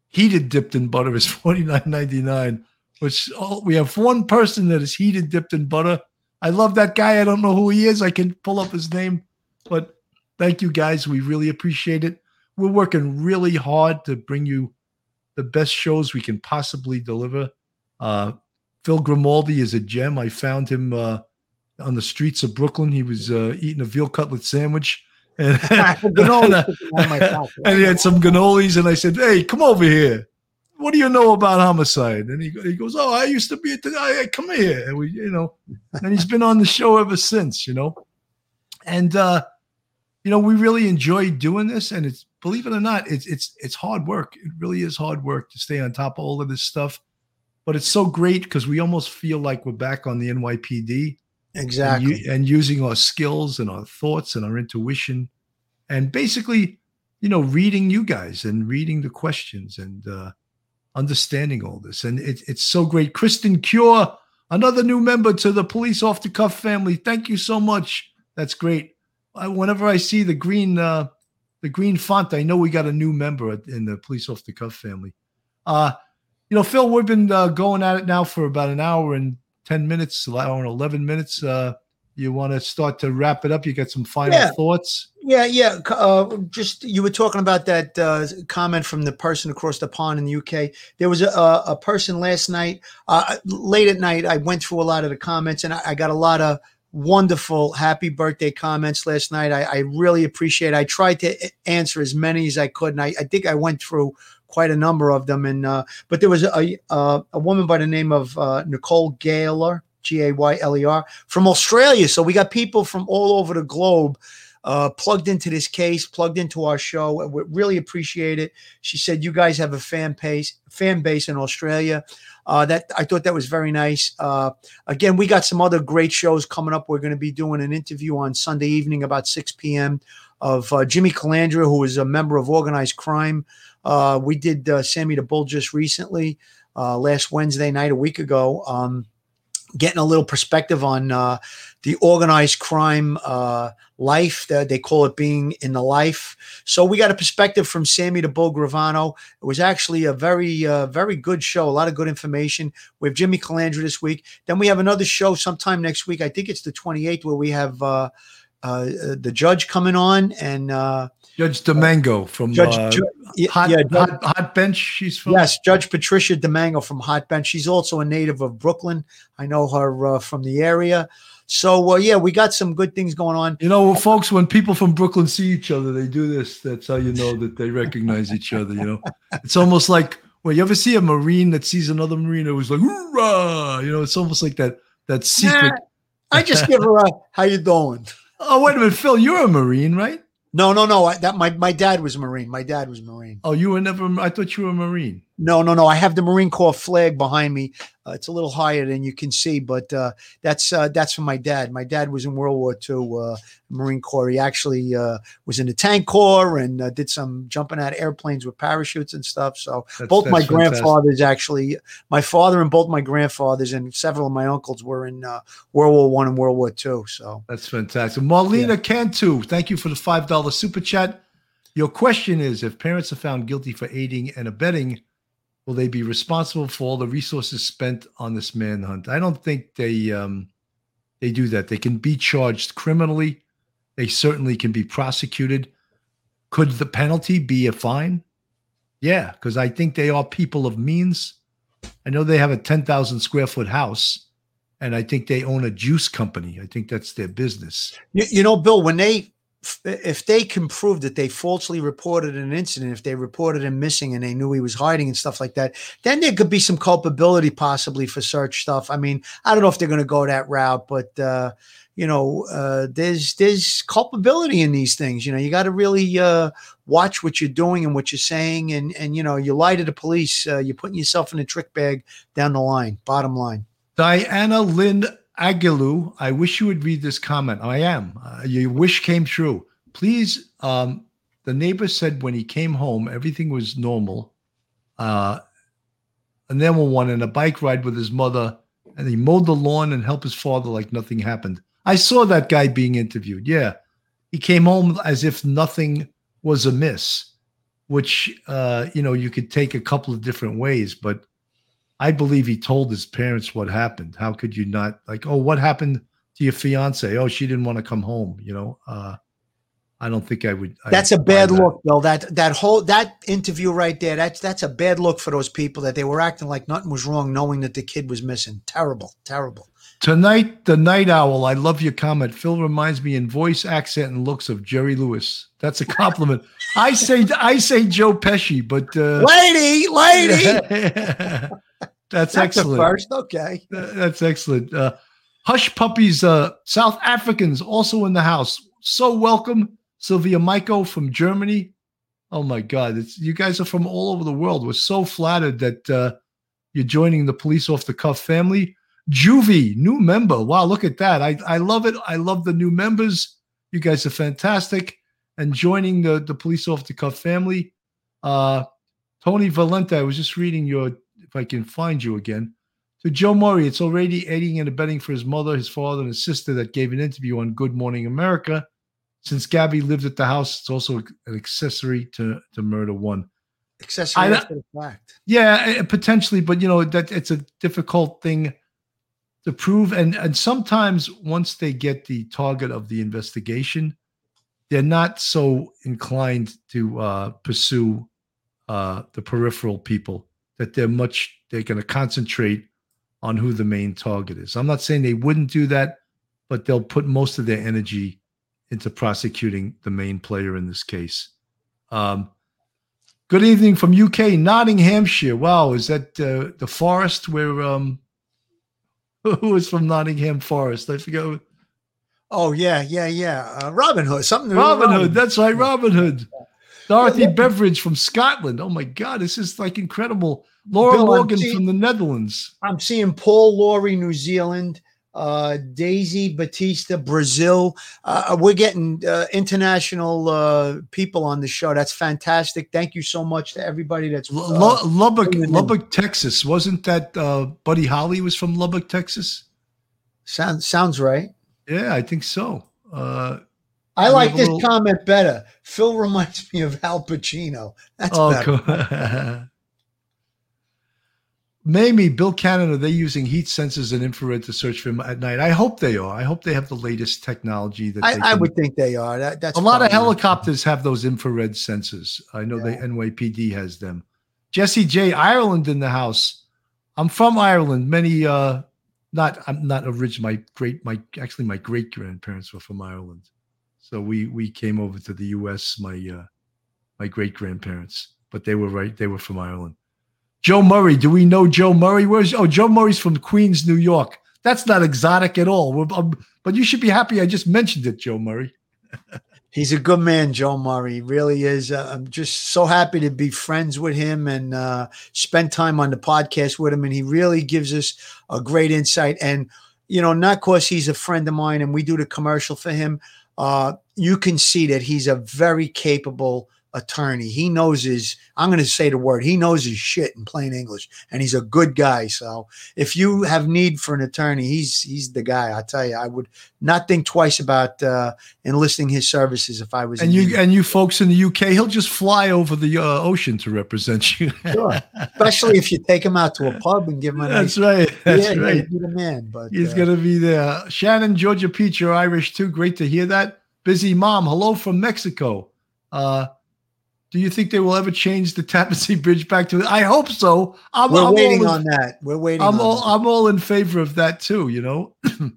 Speaker 1: heated dipped in butter is forty nine ninety nine. Which oh, we have one person that is heated dipped in butter. I love that guy. I don't know who he is. I can pull up his name, but thank you guys. We really appreciate it. We're working really hard to bring you the best shows we can possibly deliver. Uh, Phil Grimaldi is a gem. I found him uh, on the streets of Brooklyn. He was uh, eating a veal cutlet sandwich and, and, he had some cannolis, and I said, "Hey, come over here. What do you know about homicide?" And he, he goes, "Oh, I used to be at the. I, come here." And we, you know, and he's been on the show ever since. You know, and uh, you know, we really enjoy doing this, and it's believe it or not, it's it's it's hard work. It really is hard work to stay on top of all of this stuff, but it's so great because we almost feel like we're back on the NYPD
Speaker 2: Exactly.
Speaker 1: And, and, using our skills and our thoughts and our intuition and basically, you know, reading you guys and reading the questions and uh, understanding all this. And it, it's so great. Kristen Cure, another new member to the Police Off the Cuff family. Thank you so much. That's great. I, whenever I see the green, uh, the green font, I know we got a new member in the Police Off the Cuff family. Uh, you know, Phil, we've been uh, going at it now for about an hour and 10 minutes, hour and 11 minutes. Uh, you want to start to wrap it up? You got some final
Speaker 2: yeah.
Speaker 1: thoughts?
Speaker 2: Yeah, yeah. Uh, just you were talking about that uh, comment from the person across the pond in the UK. There was a, a person last night, uh, late at night. I went through a lot of the comments and I, I got a lot of wonderful happy birthday comments last night. I, I, really appreciate it. I tried to answer as many as I could. And I, I think I went through quite a number of them. And uh, but there was a a, a woman by the name of uh, Nicole Gaylor, G A Y L E R, from Australia. So we got people from all over the globe. Uh, plugged into this case, plugged into our show. and We really appreciate it. She said you guys have a fan base, fan base in Australia. Uh, that I thought that was very nice. Uh, again, we got some other great shows coming up. We're going to be doing an interview on Sunday evening about 6 p.m. of uh, Jimmy Calandra, who is a member of organized crime. Uh, we did uh, Sammy the Bull just recently, last Wednesday night, a week ago, um, getting a little perspective on uh, the organized crime uh, life. That they call it being in the life. So we got a perspective from Sammy the Bull Gravano. It was actually a very, uh, very good show. A lot of good information. We have Jimmy Calandra this week. Then we have another show sometime next week. I think it's the 28th where we have the judge coming on and
Speaker 1: Judge DiMango from Judge, uh, Ju- hot, yeah, hot, hot, Bench. She's from.
Speaker 2: Yes, Judge Patricia DiMango from Hot Bench. She's also a native of Brooklyn. I know her uh, from the area. So uh, yeah, we got some good things going on.
Speaker 1: You know, folks, when people from Brooklyn see each other, they do this. That's how you know that they recognize each other. You know, it's almost like when you ever see a Marine that sees another Marine, it was like, Hoorah! you know, it's almost like that that secret. Nah,
Speaker 2: I just give her a "How you doing?"
Speaker 1: Oh wait a minute, Phil, you're a Marine, right?
Speaker 2: No, no, no. I, that my my dad was a Marine. My dad was a Marine.
Speaker 1: Oh, you were never. I thought you were a Marine.
Speaker 2: No, no, no. I have the Marine Corps flag behind me. Uh, it's a little higher than you can see, but uh, that's uh, that's from my dad. My dad was in World War II, uh, Marine Corps. He actually uh, was in the tank corps and uh, did some jumping out of airplanes with parachutes and stuff. So that's, both that's my fantastic. grandfathers actually, my father and both my grandfathers and several of my uncles were in World War One and World War II. So
Speaker 1: that's fantastic. Marlena yeah. Cantu, thank you for the five dollar super chat. Your question is: If parents are found guilty for aiding and abetting will they be responsible for all the resources spent on this manhunt? I don't think they. Um, they do that. They can be charged criminally. They certainly can be prosecuted. Could the penalty be a fine? Yeah, because I think they are people of means. I know they have a 10,000 square foot house, and I think they own a juice company. I think that's their business.
Speaker 2: You, you know, Bill, when they if they can prove that they falsely reported an incident, if they reported him missing and they knew he was hiding and stuff like that, then there could be some culpability possibly for search stuff. I mean, I don't know if they're going to go that route, but uh, you know, uh, there's there's culpability in these things. You know, you got to really uh, watch what you're doing and what you're saying, and and you know, you lie to the police, uh, you're putting yourself in a trick bag down the line. Bottom line.
Speaker 1: Diana Lynn Aguilu, I wish you would read this comment. I am. Uh, your wish came true. Please, um, the neighbor said when he came home, everything was normal. Uh, and then one in a bike ride with his mother, and he mowed the lawn and helped his father like nothing happened. I saw that guy being interviewed. Yeah. He came home as if nothing was amiss, which, uh, you know, you could take a couple of different ways, but I believe he told his parents what happened. How could you not like, oh, what happened to your fiance? Oh, she didn't want to come home. You know, uh, I don't think I would.
Speaker 2: That's a bad look, Bill. That that whole that interview right there. That's that's a bad look for those people that they were acting like nothing was wrong, knowing that the kid was missing. Terrible, terrible.
Speaker 1: Tonight, the night owl. I love your comment. Phil reminds me in voice, accent, and looks of Jerry Lewis. That's a compliment. I say I say Joe Pesci, but uh,
Speaker 2: lady, lady.
Speaker 1: That's, That's excellent.
Speaker 2: first, okay.
Speaker 1: That's excellent. Uh, Hush Puppies, uh, South Africans also in the house. So welcome, Sylvia Maiko from Germany. Oh my God, it's, you guys are from all over the world. We're so flattered that uh, you're joining the Police Off the Cuff family. Juvie, new member. Wow, look at that. I, I love it. I love the new members. You guys are fantastic. And joining the, the Police Off the Cuff family. Uh, Tony Valente, I was just reading your if I can find you again. To Joe Murray, it's already aiding and abetting for his mother, his father, and his sister that gave an interview on Good Morning America. Since Gabby lived at the house, it's also an accessory to, to murder one.
Speaker 2: Accessory after the fact.
Speaker 1: Yeah, eh, potentially, but you know that it's a difficult thing to prove. And and sometimes once they get the target of the investigation, they're not so inclined to uh, pursue uh, the peripheral people that they're much they're going to concentrate on who the main target is. I'm not saying they wouldn't do that, but they'll put most of their energy into prosecuting the main player in this case. Um, good evening from UK, Nottinghamshire. Wow, is that uh, the forest where um, who is from Nottingham Forest? I forget.
Speaker 2: Oh yeah, yeah, yeah. Uh, Robin Hood, something.
Speaker 1: Robin, Robin Hood. That's right, Robin Hood. Dorothy Beveridge from Scotland. Oh my God, this is like incredible. Laura Bill, Morgan seeing, from the Netherlands.
Speaker 2: I'm seeing Paul Laurie, New Zealand. Uh, Daisy Batista, Brazil. Uh, we're getting uh, international uh, people on the show. That's fantastic. Thank you so much to everybody that's uh,
Speaker 1: L- Lubbock, Lubbock, Texas. Wasn't that uh, Buddy Holly was from Lubbock, Texas?
Speaker 2: Sounds sounds right.
Speaker 1: Yeah, I think so.
Speaker 2: I like this little... comment better. Phil reminds me of Al Pacino. That's oh, better. Cool.
Speaker 1: Maybe Bill Canada, they're using heat sensors and infrared to search for him at night. I hope they are. I hope they have the latest technology. That
Speaker 2: I, can, I would think they are. That, that's
Speaker 1: a lot of helicopters have those infrared sensors. I know yeah. the NYPD has them. Jesse J. Ireland in the house. I'm from Ireland. Many, uh, not I'm not original. My great, my actually my great grandparents were from Ireland. So we we came over to the U.S. My uh, my great grandparents, but they were right. They were from Ireland. Joe Murray. Do we know Joe Murray? Where's oh Joe Murray's from Queens, New York. That's not exotic at all. Um, but you should be happy I just mentioned it, Joe Murray.
Speaker 2: He's a good man, Joe Murray. He really is. Uh, I'm just so happy to be friends with him and uh, spend time on the podcast with him. And he really gives us a great insight. And you know, not because he's a friend of mine and we do the commercial for him, uh, you can see that he's a very capable attorney. He knows his, I'm going to say the word, he knows his shit in plain English and he's a good guy. So if you have need for an attorney, he's, he's the guy. I tell you, I would not think twice about uh, enlisting his services if I was.
Speaker 1: And you, and you folks in the UK, he'll just fly over the uh, ocean to represent you.
Speaker 2: sure. Especially if you take him out to a pub and give him a
Speaker 1: That's
Speaker 2: nice,
Speaker 1: right. That's
Speaker 2: yeah,
Speaker 1: right.
Speaker 2: Be the man, but
Speaker 1: He's
Speaker 2: uh,
Speaker 1: going to be there. Shannon, Georgia Peach, you're Irish too. Great to hear that. Busy mom, hello from Mexico. Uh, do you think they will ever change the Tappan Bridge back to? It? I hope so. I'm,
Speaker 2: we're
Speaker 1: I'm
Speaker 2: waiting
Speaker 1: all
Speaker 2: on
Speaker 1: in,
Speaker 2: that. We're waiting.
Speaker 1: I'm
Speaker 2: on
Speaker 1: all
Speaker 2: that.
Speaker 1: I'm all in favor of that too. You know,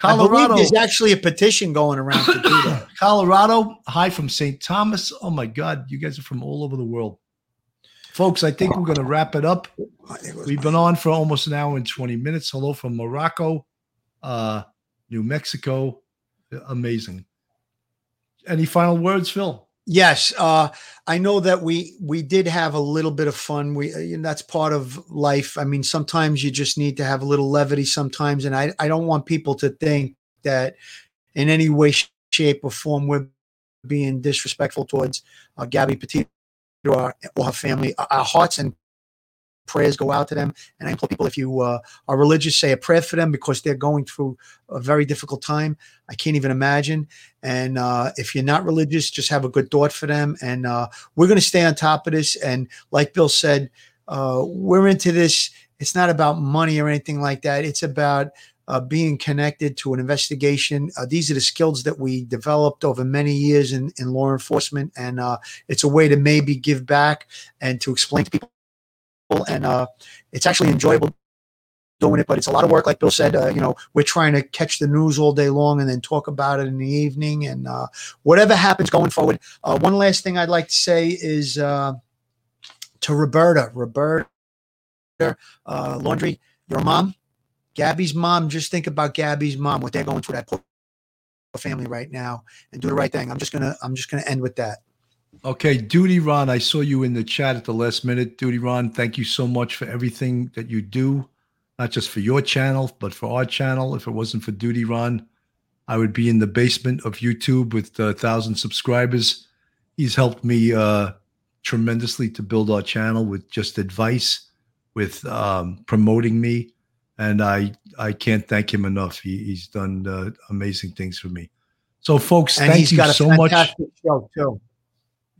Speaker 1: Colorado.
Speaker 2: there's actually a petition going around to do that.
Speaker 1: Colorado. Hi from St. Thomas. Oh my God, you guys are from all over the world, folks. I think we're going to wrap it up.
Speaker 2: I think it was
Speaker 1: We've been on for almost an hour and 20 minutes. Hello from Morocco, uh, New Mexico. Amazing. Any final words, Phil?
Speaker 2: Yes, uh, I know that we we did have a little bit of fun. We uh, that's part of life. I mean, sometimes you just need to have a little levity sometimes, and I I don't want people to think that in any way, shape, or form we're being disrespectful towards uh, Gabby Petito or, or her family. Our- Our hearts and prayers go out to them, and I implore people if you uh, are religious, say a prayer for them because they're going through a very difficult time. I can't even imagine. And uh, if you're not religious, just have a good thought for them. And uh, we're going to stay on top of this. And like Bill said, uh, we're into this. It's not about money or anything like that. It's about uh, being connected to an investigation. Uh, these are the skills that we developed over many years in, in law enforcement. And uh, it's a way to maybe give back and to explain to people. And uh, it's actually enjoyable doing it, but it's a lot of work. Like Bill said, uh, you know, we're trying to catch the news all day long and then talk about it in the evening. And uh, whatever happens going forward. Uh, one last thing I'd like to say is uh, to Roberta, Roberta uh, Laundrie, your mom, Gabby's mom. Just think about Gabby's mom, what they're going through that poor family right now, and do the right thing. I'm just gonna, I'm just gonna end with that.
Speaker 1: Okay, Duty Ron, I saw you in the chat at the last minute. Duty Ron, thank you so much for everything that you do, not just for your channel, but for our channel. If it wasn't for Duty Ron, I would be in the basement of YouTube with a thousand subscribers. He's helped me uh, tremendously to build our channel with just advice, with um, promoting me, and I I can't thank him enough. He, he's done uh, amazing things for me. So, folks,
Speaker 2: And
Speaker 1: thank
Speaker 2: he's
Speaker 1: you
Speaker 2: got a
Speaker 1: so much.
Speaker 2: show too.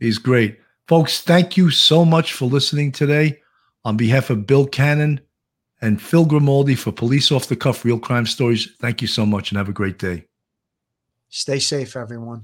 Speaker 1: He's great. Folks, thank you so much for listening today. On behalf of Bill Cannon and Phil Grimaldi for Police Off the Cuff Real Crime Stories, thank you so much and have a great day.
Speaker 2: Stay safe, everyone.